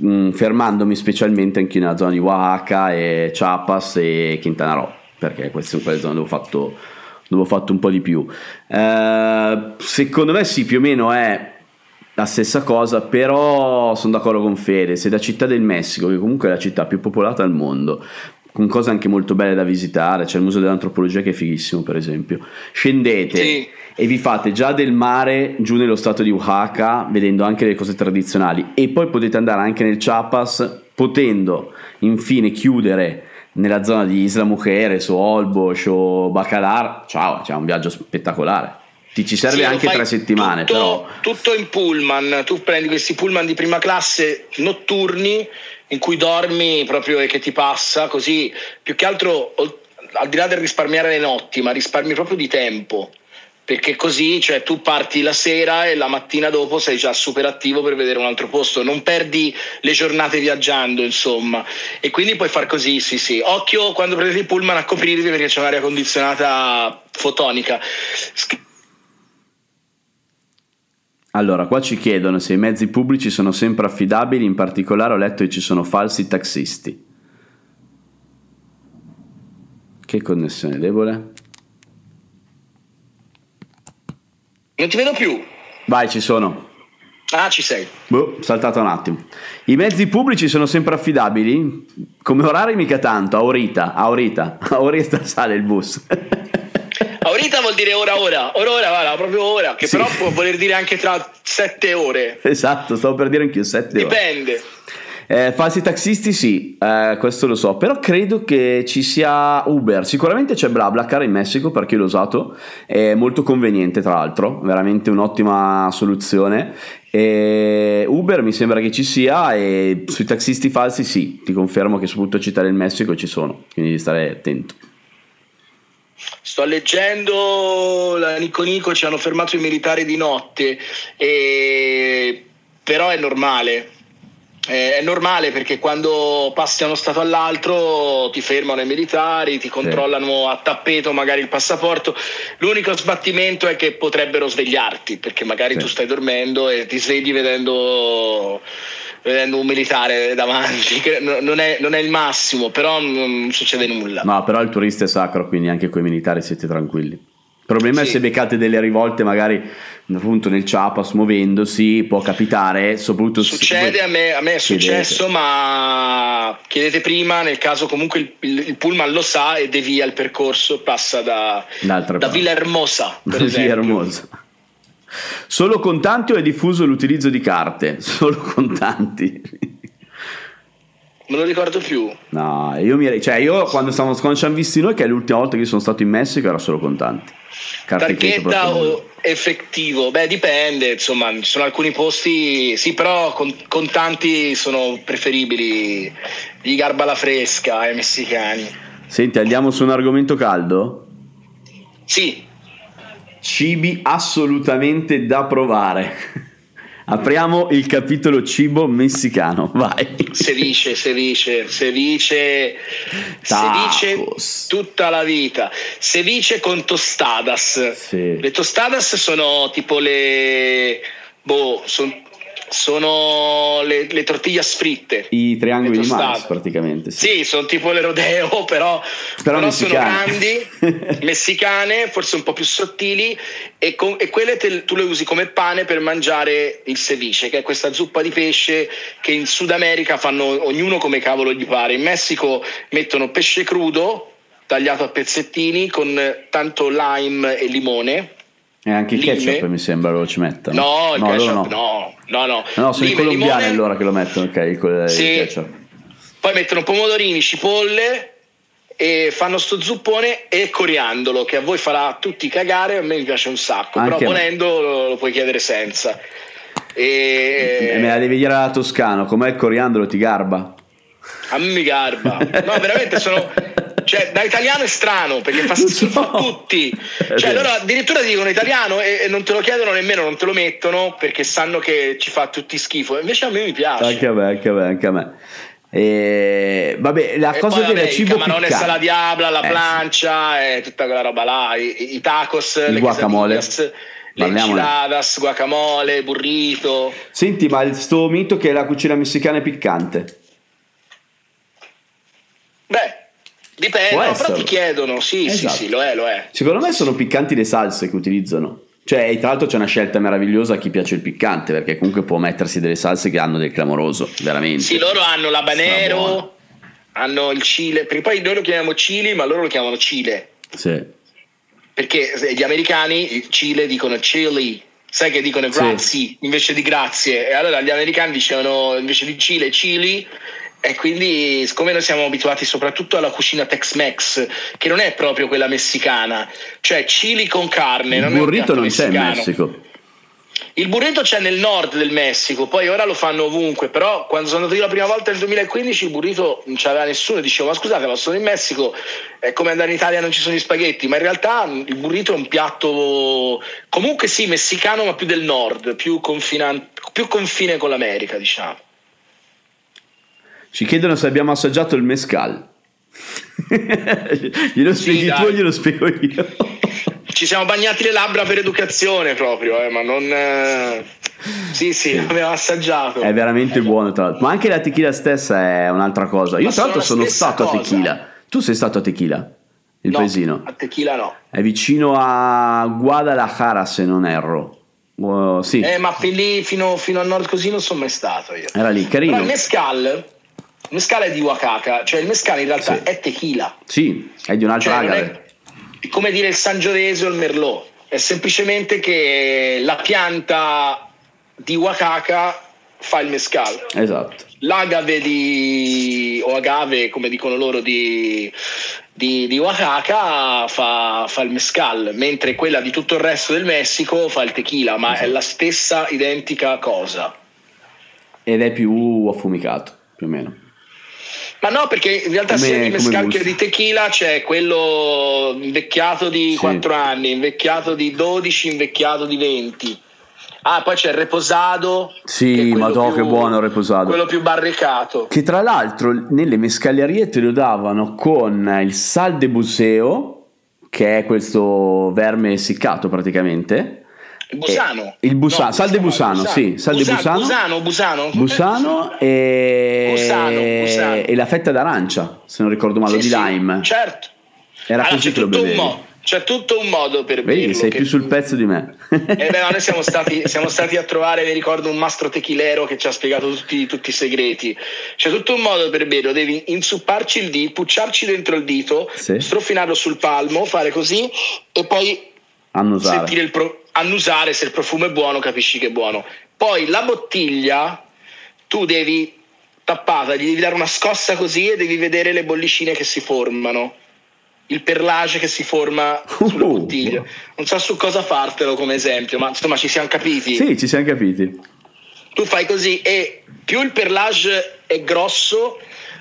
um, fermandomi specialmente anche nella zona di Oaxaca e Chiapas e Quintana Roo, perché queste sono quelle zone dove ho fatto dove ho fatto un po' di più. Eh, secondo me sì, più o meno è la stessa cosa, però sono d'accordo con Fede, se da Città del Messico, che comunque è la città più popolata al mondo, con cose anche molto belle da visitare, c'è il Museo dell'Antropologia che è fighissimo per esempio, scendete sì. e vi fate già del mare giù nello stato di Oaxaca, vedendo anche le cose tradizionali, e poi potete andare anche nel Chiapas, potendo infine chiudere nella zona di Isla Mujeres o Olbosch o Bacalar, ciao, c'è un viaggio spettacolare. Ti ci serve sì, anche tre settimane, tutto, però. Tutto in pullman, tu prendi questi pullman di prima classe notturni in cui dormi proprio e che ti passa, così più che altro al di là del risparmiare le notti, ma risparmi proprio di tempo perché così cioè, tu parti la sera e la mattina dopo sei già super attivo per vedere un altro posto, non perdi le giornate viaggiando, insomma. E quindi puoi far così, sì, sì. Occhio quando prendi il pullman a coprirti perché c'è un'aria condizionata fotonica. Allora, qua ci chiedono se i mezzi pubblici sono sempre affidabili, in particolare ho letto che ci sono falsi taxisti. Che connessione debole? Non ti vedo più. Vai, ci sono. Ah, ci sei. Boh, saltato un attimo. I mezzi pubblici sono sempre affidabili? Come orari mica tanto, a Orita, a Orita, a Orita sale il bus. Aurita vuol dire ora ora, ora ora, guarda, proprio ora, che sì. però può voler dire anche tra sette ore. Esatto, stavo per dire anch'io sette ore. Dipende. Eh, falsi taxisti sì, eh, questo lo so, però credo che ci sia Uber, sicuramente c'è BlaBlaCar in Messico perché l'ho usato, è molto conveniente tra l'altro, veramente un'ottima soluzione. E Uber mi sembra che ci sia e sui taxisti falsi sì, ti confermo che soprattutto a Città del Messico ci sono, quindi devi stare attento. Sto leggendo la Nico Nico, ci hanno fermato i militari di notte, e... però è normale. È normale perché quando passi da uno stato all'altro ti fermano i militari, ti controllano sì. a tappeto magari il passaporto. L'unico sbattimento è che potrebbero svegliarti perché magari sì. tu stai dormendo e ti svegli vedendo vedendo un militare davanti, non è, non è, il massimo, però non succede nulla. No, però il turista è sacro, quindi anche con i militari siete tranquilli. Il problema sì. è se beccate delle rivolte magari appunto nel Chiapas muovendosi, può capitare, soprattutto Succede, a me, a me è successo, chiedete. ma chiedete prima, nel caso comunque il, il, il, pullman lo sa e devia il percorso, passa da, da Villa Hermosa, per Villa Hermosa. Solo contanti o è diffuso l'utilizzo di carte? Solo contanti. Non lo ricordo più. No, io, mi, cioè io quando, stavamo, quando ci hanno visti noi, che è l'ultima volta che sono stato in Messico, era solo contanti. Carte Targhetta o effettivo? Beh, dipende, insomma, ci sono alcuni posti, sì, però con, contanti sono preferibili. Gli garba la fresca ai messicani. Senti, andiamo su un argomento caldo? Sì, Cibi assolutamente da provare. Apriamo il capitolo cibo messicano, vai. Ceviche, ceviche, ceviche, ceviche tutta la vita. Ceviche con tostadas. Sì. Le tostadas sono tipo le... Boh, sono sono le, le tortiglie fritte. I triangoli di mais praticamente. Sì. sì. sono tipo le rodeo, però, però, però sono grandi, messicane, forse un po' più sottili e, con, e quelle te, tu le usi come pane per mangiare il ceviche, che è questa zuppa di pesce che in Sud America fanno ognuno come cavolo gli pare. In Messico mettono pesce crudo tagliato a pezzettini con tanto lime e limone e anche il ketchup mi sembra lo ci mettono. No, il no, ketchup no. no. No, no. No, sono Lime, i colombiani limone. allora che lo mettono, ok, il, sì. il ketchup. Poi mettono pomodorini, cipolle e fanno sto zuppone e coriandolo che a voi farà tutti cagare, a me mi piace un sacco, anche però volendo lo, lo, puoi chiedere senza. E... Me la devi dire alla toscano, com'è il coriandolo ti garba? A me mi garba. No, veramente sono cioè, da italiano è strano perché fa schifo a tutti. Cioè, loro addirittura dicono italiano e, non te lo chiedono nemmeno, non te lo mettono perché sanno che ci fa tutti schifo. Invece a me mi piace. Anche a me, anche a me, anche a me. E, vabbè, la e cosa del cibo camarone piccante. la diabla, la eh, plancia sì. e tutta quella roba là, i, i tacos, il le guacamole. Le enchiladas, guacamole, burrito. Senti, ma il sto mito che la cucina messicana è piccante. Beh, Dipende, no, però ti chiedono, sì, esatto. sì, sì, lo è, lo è. Secondo me sono piccanti le salse che utilizzano. Cioè, tra l'altro c'è una scelta meravigliosa a chi piace il piccante, perché comunque può mettersi delle salse che hanno del clamoroso, veramente. Sì, loro hanno l'habanero, hanno il chile, perché poi noi lo chiamiamo chili, ma loro lo chiamano chile. Sì. Perché gli americani il Cile dicono chili, sai che dicono Sì. grazie invece di grazie. E allora gli americani dicevano invece di Cile, chili. E quindi, siccome noi siamo abituati soprattutto alla cucina Tex-Mex, che non è proprio quella messicana, cioè chili con carne, Il non burrito non c'è in messicano. Messico. Il burrito c'è nel nord del Messico, poi ora lo fanno ovunque, però quando sono andato io la prima volta nel 2015 il burrito non c'aveva nessuno, dicevo ma scusate ma sono in Messico, è come andare in Italia e non ci sono gli spaghetti, ma in realtà il burrito è un piatto comunque sì messicano ma più del nord, più, confinan- più confine con l'America diciamo. Ci chiedono se abbiamo assaggiato il mescal. glielo Sì, spieghi tu dai. o glielo spiego io? Ci siamo bagnati le labbra per educazione proprio, eh, ma non... eh, Sì, sì, l'abbiamo assaggiato. È veramente buono, tra l'altro. Ma anche la tequila stessa è un'altra cosa. Io, Ma tra l'altro, sono stato a cosa. tequila. Tu sei stato a tequila? Il No, paesino? A tequila no. È vicino a Guadalajara, se non erro. Uh, sì, Eh, ma fin lì, fino, fino a nord così non sono mai stato io. era lì, Però carino. il mescal, il mescal è di Oaxaca, cioè il mescal in realtà Sì. è tequila. Sì, è di un'altra Cioè, agave. è come dire il Sangiovese o il Merlot, è semplicemente che la pianta di Oaxaca fa il mescal. Esatto. L'agave di, o agave, come dicono loro, di, di, di Oaxaca fa, fa il mescal, mentre quella di tutto il resto del Messico fa il tequila, ma Esatto. è la stessa identica cosa. Ed è più affumicato, più o meno. Ma no, perché in realtà Come- sia di che di tequila c'è quello invecchiato di Sì. 4 anni, invecchiato di 12, invecchiato di 20. Ah, poi c'è il reposado. Sì, quello madò, che buono il reposado. Quello più barricato. Che tra l'altro nelle mescalerie te lo davano con il sal de buseo, che è questo verme essiccato praticamente. Il Busano. Eh, il Busano, No, sal de Busano, sì, sal de Busano. Busano, Busano. Busano e, Busano, Busano. e la fetta d'arancia, se non ricordo male, Sì, di sì, lime. certo. Era Allora, così c'è che lo tutto un bevevi. mo- C'è tutto un modo per Vedi, berlo. sei che- più sul pezzo di me. Eh beh, noi siamo stati, siamo stati a trovare, mi ricordo, un mastro techilero che ci ha spiegato tutti, tutti i segreti. C'è tutto un modo per berlo, devi insupparci il dito, pucciarci dentro il dito, Sì. strofinarlo sul palmo, fare così e poi Annusare. sentire il pro- annusare se il profumo è buono, capisci che è buono. Poi la bottiglia tu devi tappata, gli devi dare una scossa così e devi vedere le bollicine che si formano. Il perlage che si forma sulla Uh. bottiglia. Non so su cosa fartelo come esempio, ma insomma ci siamo capiti. Sì, ci siamo capiti. Tu fai così e più il perlage è grosso,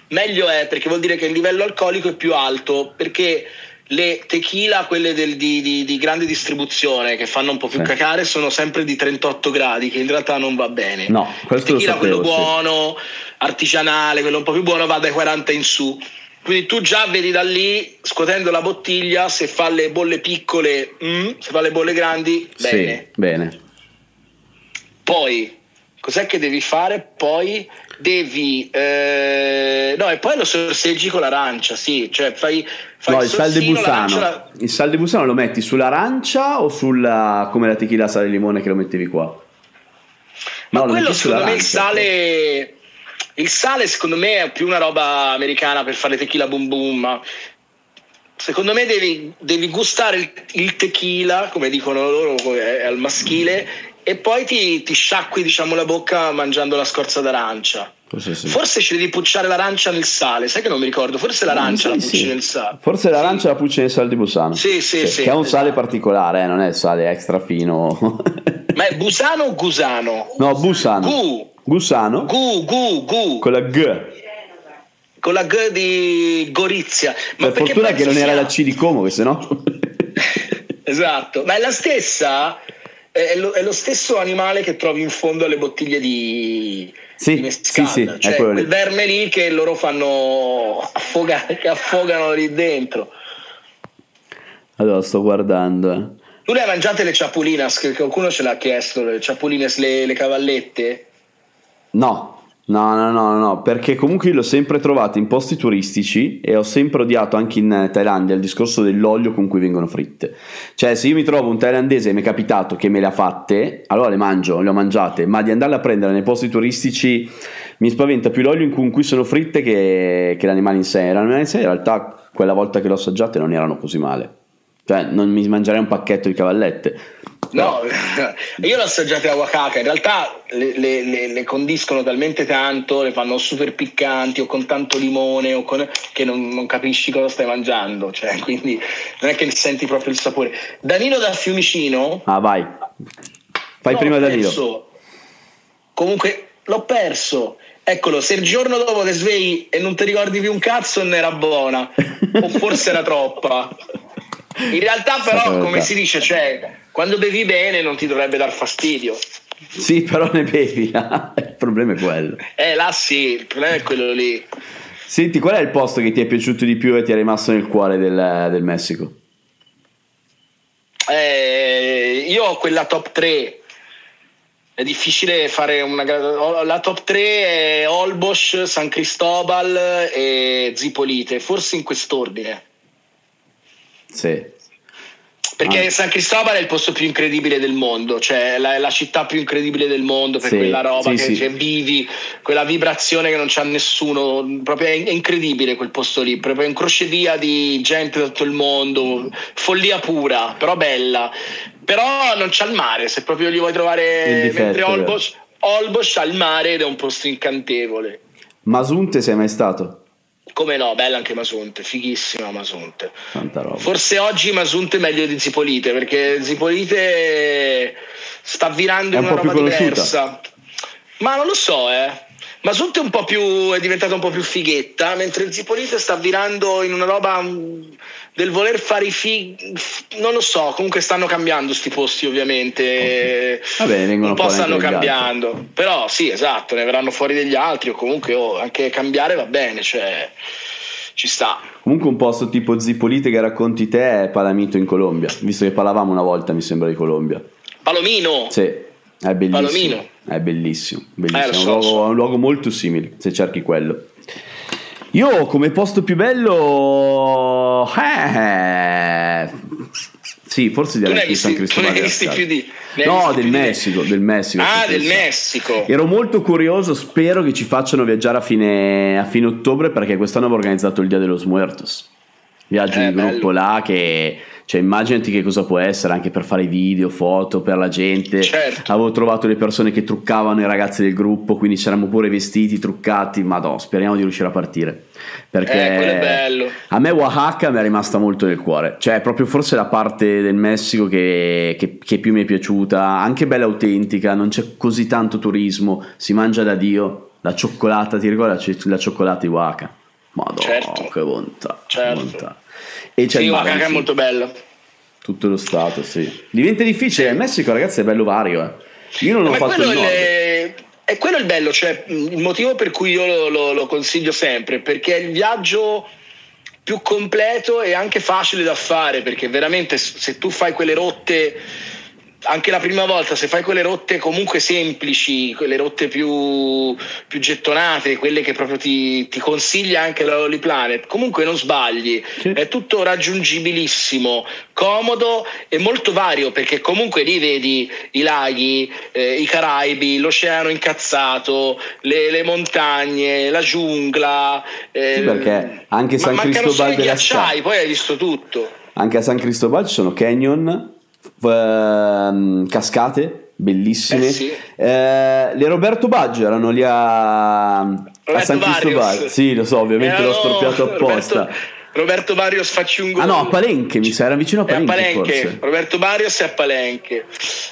meglio è perché vuol dire che il livello alcolico è più alto. Perché le tequila, quelle del- di, di- di grande distribuzione, che fanno un po' più Sì. cacare, sono sempre di 38 gradi, che in realtà non va bene. No, questo tequila, sapevo, quello sì. buono, artigianale, quello un po' più buono, va dai 40 in su. Quindi tu già vedi da lì, scuotendo la bottiglia, se fa le bolle piccole, mm, se fa le bolle grandi, bene. Sì, bene. Poi, cos'è che devi fare? Poi devi... eh, no, e poi lo sorseggi con l'arancia, sì. Cioè fai, fai No, il sal l'arancia busano. la- Il sal de busano lo metti sull'arancia o sulla come la tequila sale e limone che lo mettevi qua? Ma No, lo quello secondo me il sale... Il sale secondo me è più una roba americana per fare tequila boom boom, ma secondo me devi, devi gustare il, il tequila, come dicono loro, è al maschile, e poi ti, ti sciacqui diciamo la bocca mangiando la scorza d'arancia. Forse sì. Forse ci devi pucciare l'arancia nel sale, sai che non mi ricordo, forse l'arancia Sì, la sì. pucci nel sale. Forse l'arancia la pucci nel sal di Busano. Sì, sì, sì, Che è un sale esatto. particolare, eh, non è il sale extra fino. Ma è Busano o Gusano? no, Busano. Gu, Gusano Gu, Gu, Gu, con la G. con la G di Gorizia. Ma per fortuna che non era sia- la C di Como, che sennò. Esatto, ma è la stessa, è lo, è lo stesso animale che trovi in fondo alle bottiglie di, Sì, sì, sì, cioè quello lì. quel verme lì che loro fanno affogare, che affogano lì dentro. allora, sto guardando. eh. Tu le hai mangiate le ciapolinas, che qualcuno ce l'ha chiesto, le ciapolinas, le, le cavallette? No, No, no, no, no, perché comunque io l'ho sempre trovato in posti turistici e ho sempre odiato anche in Thailandia il discorso dell'olio con cui vengono fritte. Cioè, se io mi trovo un thailandese e mi è capitato che me le ha fatte, allora le mangio, le ho mangiate, ma di andarle a prendere nei posti turistici mi spaventa più l'olio in cui sono fritte che, che l'animale in sé. L'animale in sé in realtà quella volta che l'ho assaggiate non erano così male. Cioè, non mi mangerei un pacchetto di cavallette No, io l'ho assaggiata a Wakaka, in realtà le, le, le, le, condiscono talmente tanto, le fanno super piccanti o con tanto limone o con, che non, non, capisci cosa stai mangiando, cioè, quindi non è che senti proprio il sapore. Danilo da Fiumicino... Ah vai, fai prima Danilo. Perso. Comunque l'ho perso. Eccolo, se il giorno dopo ti svegli e non ti ricordi più un cazzo non era buona, o forse era troppa. In realtà però, come si dice, cioè quando bevi bene non ti dovrebbe dar fastidio. Sì, però ne bevi, il problema è quello. Eh, là sì, il problema è quello lì. Senti, qual è il posto che ti è piaciuto di più e ti è rimasto nel cuore del, del Messico? Eh, io ho quella top 3. È difficile fare una. La top 3 è Olbosch, San Cristobal e Zipolite, forse in quest'ordine. Sì. Perché ah. San Cristobal è il posto più incredibile del mondo, cioè la, la città più incredibile del mondo per sì, quella roba sì, che sì. Cioè, vivi, quella vibrazione che non c'ha nessuno, proprio è, è incredibile quel posto lì, proprio un crocevia di gente da tutto il mondo, follia pura, però bella. Però non c'ha il mare, se proprio li vuoi trovare difetto, mentre Olbosch, Olbosch ha il mare ed è un posto incantevole. Masunte sei mai stato? Come no, bella anche Masunte, fighissima Masunte. Tanta roba. Forse oggi Masunte è meglio di Zipolite, perché Zipolite sta virando in una roba diversa. Ma non lo so, eh. Masunte è un po' più è diventata un po' più fighetta, mentre Zipolite sta virando in una roba del voler fare i fighi, non lo so, comunque stanno cambiando sti posti ovviamente, okay. Vabbè, un po' stanno cambiando, altri. però sì esatto, ne verranno fuori degli altri o comunque oh, anche cambiare va bene, cioè ci sta. Comunque un posto tipo Zipolite che racconti te è Palamito in Colombia, visto che parlavamo una volta mi sembra di Colombia. Palomino! Sì, è bellissimo. Palomino. È bellissimo, bellissimo. Eh, so, è, un luogo, so. è un luogo molto simile se cerchi quello. Io come posto più bello... Eh, sì, forse direi che San Cristobale. Più di, no, del Messico, del Messico. Ah, del Messico. Ero molto curioso, spero che ci facciano viaggiare a fine, a fine ottobre perché quest'anno avevo organizzato il Dia de los Muertos. Viaggio eh, di gruppo là che cioè, immaginati che cosa può essere anche per fare video, foto per la gente. Certo. Avevo trovato le persone che truccavano i ragazzi del gruppo, quindi c'eravamo pure vestiti, truccati. Ma no, speriamo di riuscire a partire. Perché eh, a me Oaxaca mi è rimasta molto nel cuore. Cioè, proprio forse la parte del Messico che, che, che più mi è piaciuta, anche bella autentica, non c'è così tanto turismo, si mangia da Dio. La cioccolata, ti ricordi la cioccolata di Oaxaca? Madonna, certo. che bontà. Certo. bontà. E c'è sì, Oaxaca è molto bella. Tutto lo stato, sì. Diventa difficile. Il Messico, ragazzi, è bello vario. Eh. Io non ho fatto il nord. È, è quello il bello, cioè il motivo per cui io lo, lo, lo consiglio sempre, perché è il viaggio più completo e anche facile da fare, perché veramente se tu fai quelle rotte anche la prima volta, se fai quelle rotte comunque semplici, quelle rotte più, più gettonate, quelle che proprio ti, ti consiglia anche la Lolly Planet, comunque non sbagli, sì. è tutto raggiungibilissimo, comodo e molto vario perché comunque lì vedi i laghi, eh, i Caraibi, l'oceano incazzato, le, le montagne, la giungla. Eh, sì, perché anche San Cristobal della ghiacciai, poi hai visto tutto. Anche a San Cristobal ci sono canyon uh, cascate bellissime. Eh sì. eh, le Roberto Baggio erano lì a, a San Cristobal. Sì, lo so, ovviamente l'ho storpiato apposta. Roberto... Roberto Barrios facci un gol. Ah no, a Palenque, mi sa, era vicino a Palenque. A Palenque. Forse. Roberto Barrios è a Palenque.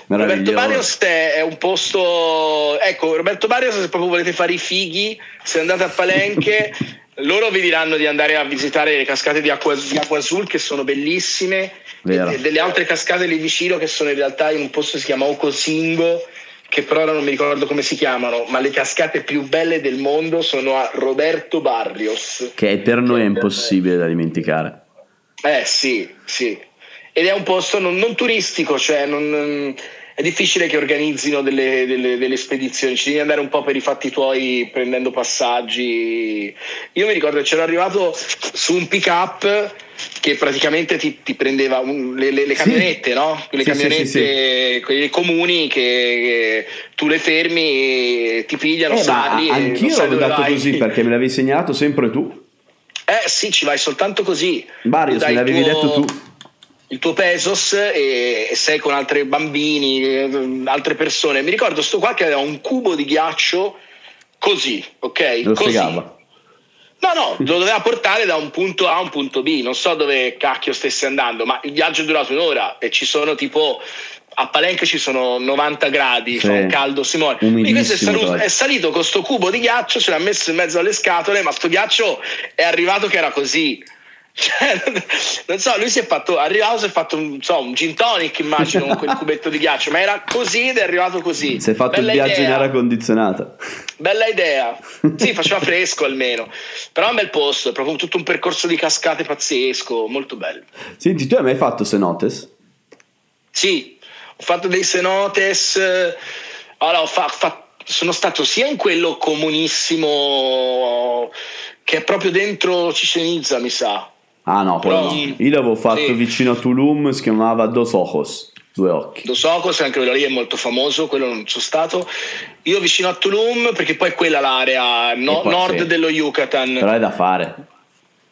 Roberto Barrios è un posto. Ecco, Roberto Barrios, se proprio volete fare i fighi, se andate a Palenque, loro vi diranno di andare a visitare le cascate di Acqua, di Acqua Azul, che sono bellissime e delle altre cascate lì vicino che sono in realtà in un posto che si chiama Ocosingo che però ora non mi ricordo come si chiamano, ma le cascate più belle del mondo sono a Roberto Barrios. Che per noi è impossibile da dimenticare. Eh sì, sì. Ed è un posto non, non turistico, cioè non, è difficile che organizzino delle, delle, delle, spedizioni, ci devi andare un po' per i fatti tuoi prendendo passaggi. Io mi ricordo che c'ero arrivato su un pick up che praticamente ti, ti prendeva un, le, le, le, camionette, sì. no? Quelle sì, camionette, sì, quelle comuni che, che, tu le fermi, ti pigliano, eh, sali. Anch'io l'ho dato così perché me l'avevi segnato sempre tu. Eh sì, ci vai soltanto così. Mario, se l'avevi tuo... detto tu il tuo Pesos e, sei con altri bambini, eh, altre persone. Mi ricordo sto qua che aveva un cubo di ghiaccio così, ok? Lo così. spiegava. No, no, lo doveva portare da un punto A a un punto B. Non so dove cacchio stesse andando, ma il viaggio è durato un'ora e ci sono tipo a Palenque ci sono 90 gradi, sì. fa un caldo Simone. Quindi questo è salito, è salito con questo cubo di ghiaccio, ce l'ha messo in mezzo alle scatole, ma sto ghiaccio è arrivato che era così. Cioè, non so, lui si è fatto, arrivato, si è fatto un, so, un gin tonic, immagino, con quel cubetto di ghiaccio, ma era così ed è arrivato così. Si è fatto Bella il viaggio idea. in aria condizionata. Bella idea. Sì, faceva fresco almeno. Però è un bel posto, è proprio tutto un percorso di cascate pazzesco, molto bello. Senti, tu hai mai fatto cenotes? Sì, ho fatto dei cenotes. Allora, ho fa, fa, sono stato sia in quello comunissimo che è proprio dentro Cicenizza, mi sa Ah no, però no. io l'avevo fatto sì. vicino a Tulum, si chiamava Dos Ojos, due occhi. Dos Ojos, anche quello lì è molto famoso, quello non sono stato. Io vicino a Tulum, perché poi quella l'area no, nord sì. dello Yucatan. Però è da fare.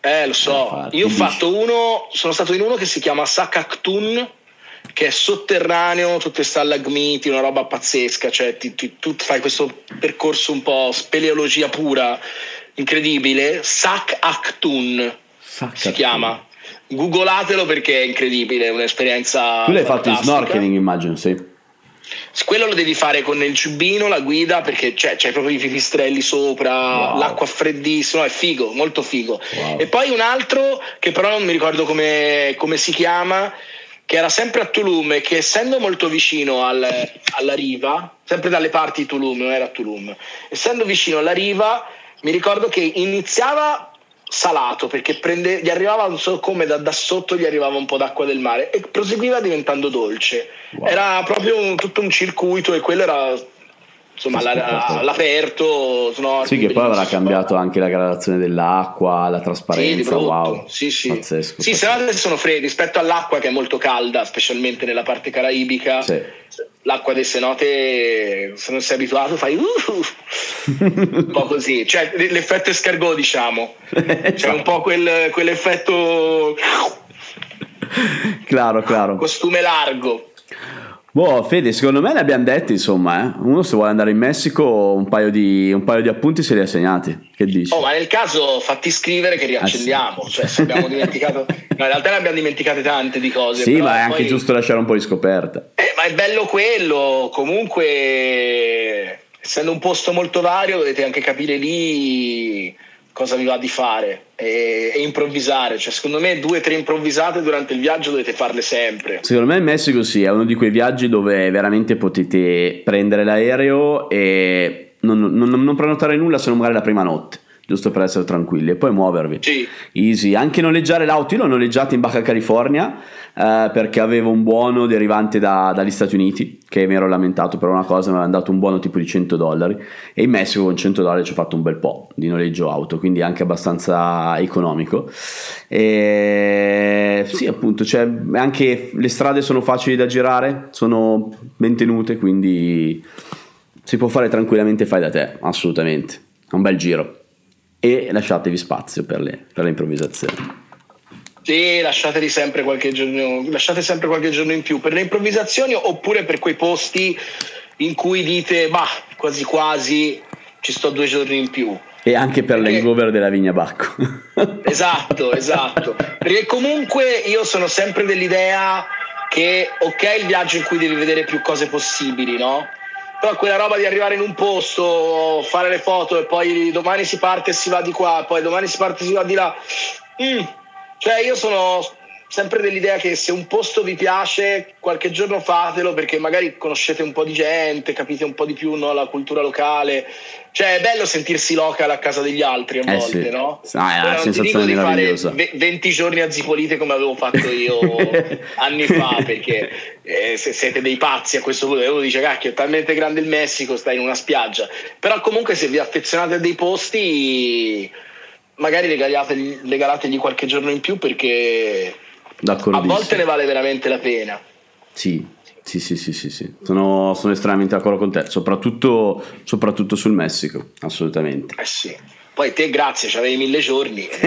Eh, lo so. Io ho fatto uno, sono stato in uno che si chiama Sakakhtun, che è sotterraneo, tutte stalagmiti, una roba pazzesca, cioè ti, ti, tu fai questo percorso un po' speleologia pura, incredibile, Sakakhtun Sacca si chiama. Googlatelo perché è incredibile, è un'esperienza. Tu l'hai fatto in snorkeling, immagino, sì. Quello lo devi fare con il ciubino, la guida, perché c'è, c'è proprio i pipistrelli sopra, wow. l'acqua freddissima, è figo, molto figo. Wow. E poi un altro che però non mi ricordo come, come, si chiama, che era sempre a Tulum e che essendo molto vicino al, alla riva, sempre dalle parti di Tulum, non era a Tulum, essendo vicino alla riva, mi ricordo che iniziava salato perché prende, gli arrivava non so come da, da, sotto gli arrivava un po' d'acqua del mare e proseguiva diventando dolce wow. era proprio un, tutto un circuito e quello era insomma all'aperto no, sì che poi avrà cambiato anche la gradazione dell'acqua la trasparenza sì, wow sì sì. pazzesco, sì pazzesco. se sono freddi rispetto all'acqua che è molto calda specialmente nella parte caraibica sì. l'acqua delle cenote se non sei abituato fai uh, un po' così. Cioè l'effetto escargot diciamo. C'è un po' quel, quell'effetto claro claro. costume largo Boh, Fede, secondo me ne abbiamo detti, insomma, eh. Uno se vuole andare in Messico, un paio, di, un paio di appunti se li ha segnati. Che dici? Oh, ma nel caso fatti scrivere che riaccendiamo. Ah, sì. Cioè, se abbiamo dimenticato. No, in realtà ne abbiamo dimenticate tante di cose. Sì, ma è anche poi... giusto lasciare un po' di scoperta. Eh, ma è bello quello. Comunque, essendo un posto molto vario, dovete anche capire lì cosa vi va di fare e, e, improvvisare. Cioè, secondo me, due o tre improvvisate durante il viaggio dovete farle sempre. Secondo me il Messico sì, è uno di quei viaggi dove veramente potete prendere l'aereo e non, non, non prenotare nulla se non magari la prima notte giusto per essere tranquilli e poi muovervi. Sì. Easy, anche noleggiare l'auto, io l'ho noleggiato in Baja California eh, perché avevo un buono derivante da, dagli Stati Uniti che mi ero lamentato per una cosa, mi aveva dato un buono tipo di 100 dollari e in Messico con 100 dollari ci ho fatto un bel po' di noleggio auto, quindi anche abbastanza economico. E sì, appunto, cioè, anche le strade sono facili da girare, sono ben tenute, quindi si può fare tranquillamente fai da te, assolutamente. Un bel giro e lasciatevi spazio per le, per le improvvisazioni. Sì, lasciatevi sempre qualche giorno, lasciate sempre qualche giorno in più per le improvvisazioni oppure per quei posti in cui dite, bah, quasi quasi ci sto due giorni in più. E anche per Perché... l'hangover della Vigna Bacco. esatto, esatto. Perché comunque io sono sempre dell'idea che, ok, il viaggio in cui devi vedere più cose possibili, no? però quella roba di arrivare in un posto, fare le foto e poi domani si parte e si va di qua, poi domani si parte e si va di là. Mm. Cioè io sono, sempre dell'idea che se un posto vi piace, qualche giorno fatelo perché magari conoscete un po' di gente, capite un po' di più no, la cultura locale. Cioè, è bello sentirsi local a casa degli altri a Eh volte, sì. no? Ah, è una sensazione dico di fare meravigliosa. ve- 20 giorni a Zipolite come avevo fatto io anni fa, perché eh, se siete dei pazzi a questo punto, e uno dice cacchio, è talmente grande il Messico, stai in una spiaggia. Però comunque se vi affezionate a dei posti, magari regalategli, regalategli qualche giorno in più perché a volte ne vale veramente la pena. Sì, sì, sì, sì, sì, sì. Sono, sono estremamente d'accordo con te, soprattutto, soprattutto sul Messico, assolutamente. Eh sì. Poi te grazie, c'avevi mille giorni.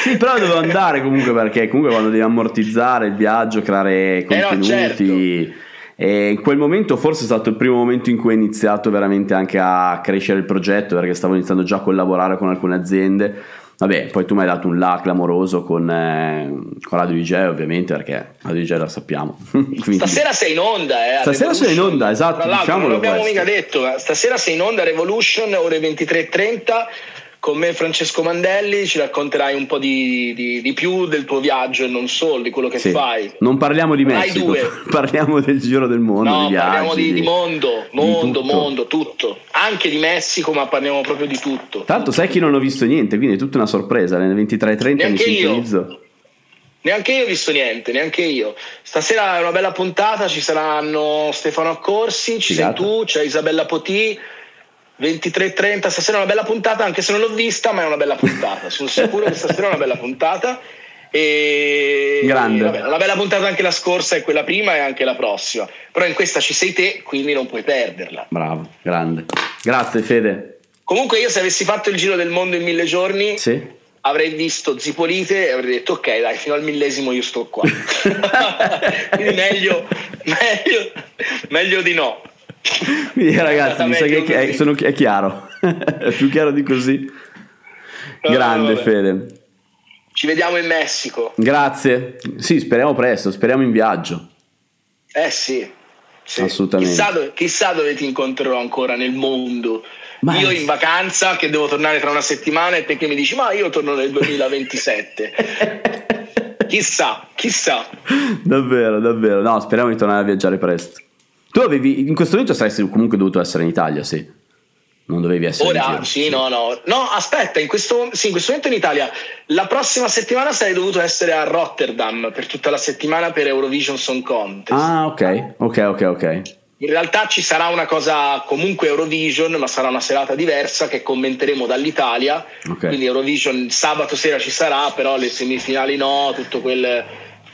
Sì, però devo andare comunque perché comunque quando devi ammortizzare il viaggio, creare Eh no, contenuti. E in quel momento forse è stato il primo momento in cui ho iniziato veramente anche a crescere il progetto perché stavo iniziando già a collaborare con alcune aziende. Vabbè, poi tu mi hai dato un là clamoroso con, eh, con Radio DJ ovviamente perché Radio DJ la sappiamo. Quindi- Stasera sei in onda, eh. Stasera sei in onda, esatto, diciamolo non l'abbiamo questo. mica detto, stasera sei in onda Revolution, ore 23.30. Con me Francesco Mandelli ci racconterai un po' di, di- di più del tuo viaggio e non solo, di quello che Sì. fai. Non parliamo di Messico, parliamo del giro del mondo, No, di viaggi. parliamo di, di mondo, mondo, tutto. mondo, tutto. Anche di Messico, ma parliamo proprio di tutto. Tanto sai che non ho visto niente, quindi è tutta una sorpresa. Alle 23.30 mi sintonizzo. Neanche io ho visto niente, neanche io. Stasera è una bella puntata, ci saranno Stefano Accorsi, ci Figata. sei tu, c'è Isabella Potì. 23.30, stasera è una bella puntata, anche se non l'ho vista, ma è una bella puntata. Sono sicuro che stasera è una bella puntata. E Grande. vabbè, una bella puntata anche la scorsa e quella prima e anche la prossima. Però in questa ci sei te, quindi non puoi perderla. Bravo, grande. Grazie Fede. Comunque io se avessi fatto il giro del mondo in mille giorni Sì. avrei visto Zipolite e avrei detto ok dai fino al millesimo io sto qua quindi meglio, meglio, meglio di no Quindi ragazzi, mi sa che è, sono- è chiaro. è più chiaro di così. No, Grande vabbè. Fede. ci vediamo in Messico Grazie. Sì, speriamo presto, speriamo in viaggio. eh sì, sì. Assolutamente. chissà dove, chissà dove ti incontrerò ancora nel mondo Ma- io in vacanza che devo tornare tra una settimana e te che mi dici ma io torno nel 2027 chissà chissà davvero, davvero. No, speriamo di tornare a viaggiare presto. Tu avevi, in questo momento saresti comunque dovuto essere in Italia, sì. Non dovevi essere in Ora, giro. sì, no, no, no, aspetta, in questo, sì, in questo momento in Italia, la prossima settimana sarei dovuto essere a Rotterdam per tutta la settimana per Eurovision Song Contest. Ah, ok, ok, ok, ok. In realtà ci sarà una cosa comunque Eurovision, ma sarà una serata diversa che commenteremo dall'Italia. Ok. Quindi Eurovision sabato sera ci sarà, però le semifinali no, tutto quel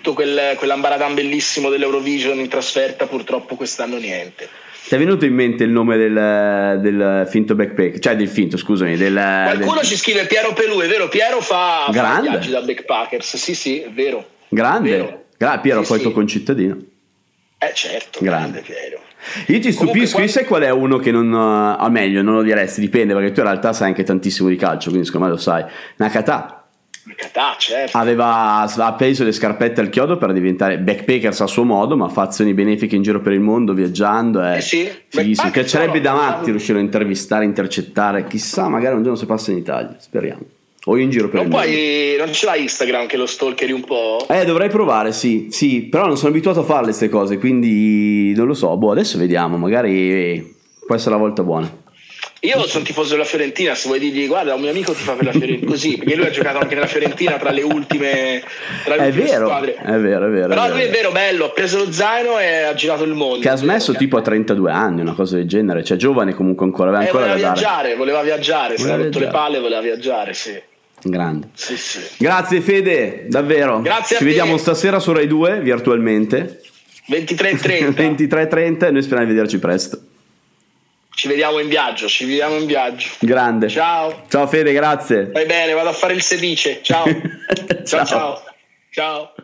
tutto quel, quell'ambaradam bellissimo dell'Eurovision in trasferta purtroppo quest'anno niente. Ti è venuto in mente il nome del, del finto backpack? Cioè del finto, scusami. Del, Qualcuno del- ci scrive Piero Pelù, è vero? Piero fa, fa viaggi da backpackers, sì sì, è vero. Grande. Vero. Gra- Piero, Sì, poi sì. tuo concittadino. Eh certo, Grande. grande, Piero. Io ti stupisco, quando- sai qual è uno che non... Ah, meglio, non lo diresti, dipende, perché tu in realtà sai anche tantissimo di calcio, quindi secondo me lo sai. Nakata Catà, certo. aveva ha preso le scarpette al chiodo per diventare backpackers a suo modo, ma fa azioni benefiche in giro per il mondo, viaggiando. È Eh sì, fighissimo. Piacerebbe da matti riuscire a intervistare, intercettare. Chissà, magari un giorno si passa in Italia, speriamo. O in giro per Non, il mondo. puoi, non ce l'hai Instagram che lo stalkeri un po'? Eh, dovrei provare, sì, sì, però non sono abituato a farle queste cose, quindi non lo so. Boh, adesso vediamo, magari può essere la volta buona. Io sono tifoso della Fiorentina, se vuoi dirgli guarda un mio amico ti fa per la Fiorentina, così, perché lui ha giocato anche nella Fiorentina tra le ultime, tra le È ultime vero, squadre. è vero, è vero. Però è lui è vero. vero, bello, ha preso lo zaino e ha girato il mondo. Che ha vero, smesso che- tipo a 32 anni, una cosa del genere, cioè giovane comunque ancora, aveva Eh, ancora voleva viaggiare, voleva viaggiare, si Voleva era rotto le palle, voleva viaggiare, sì. Grande. Sì, sì. Grazie Fede, davvero. Grazie a Ci te. vediamo stasera su Rai 2 virtualmente. 23.30. 23.30 e noi speriamo di vederci presto. Ci vediamo in viaggio, ci vediamo in viaggio. Grande. Ciao. Ciao Fede, grazie. Stai bene, vado a fare il sedice. Ciao. ciao. ciao. ciao.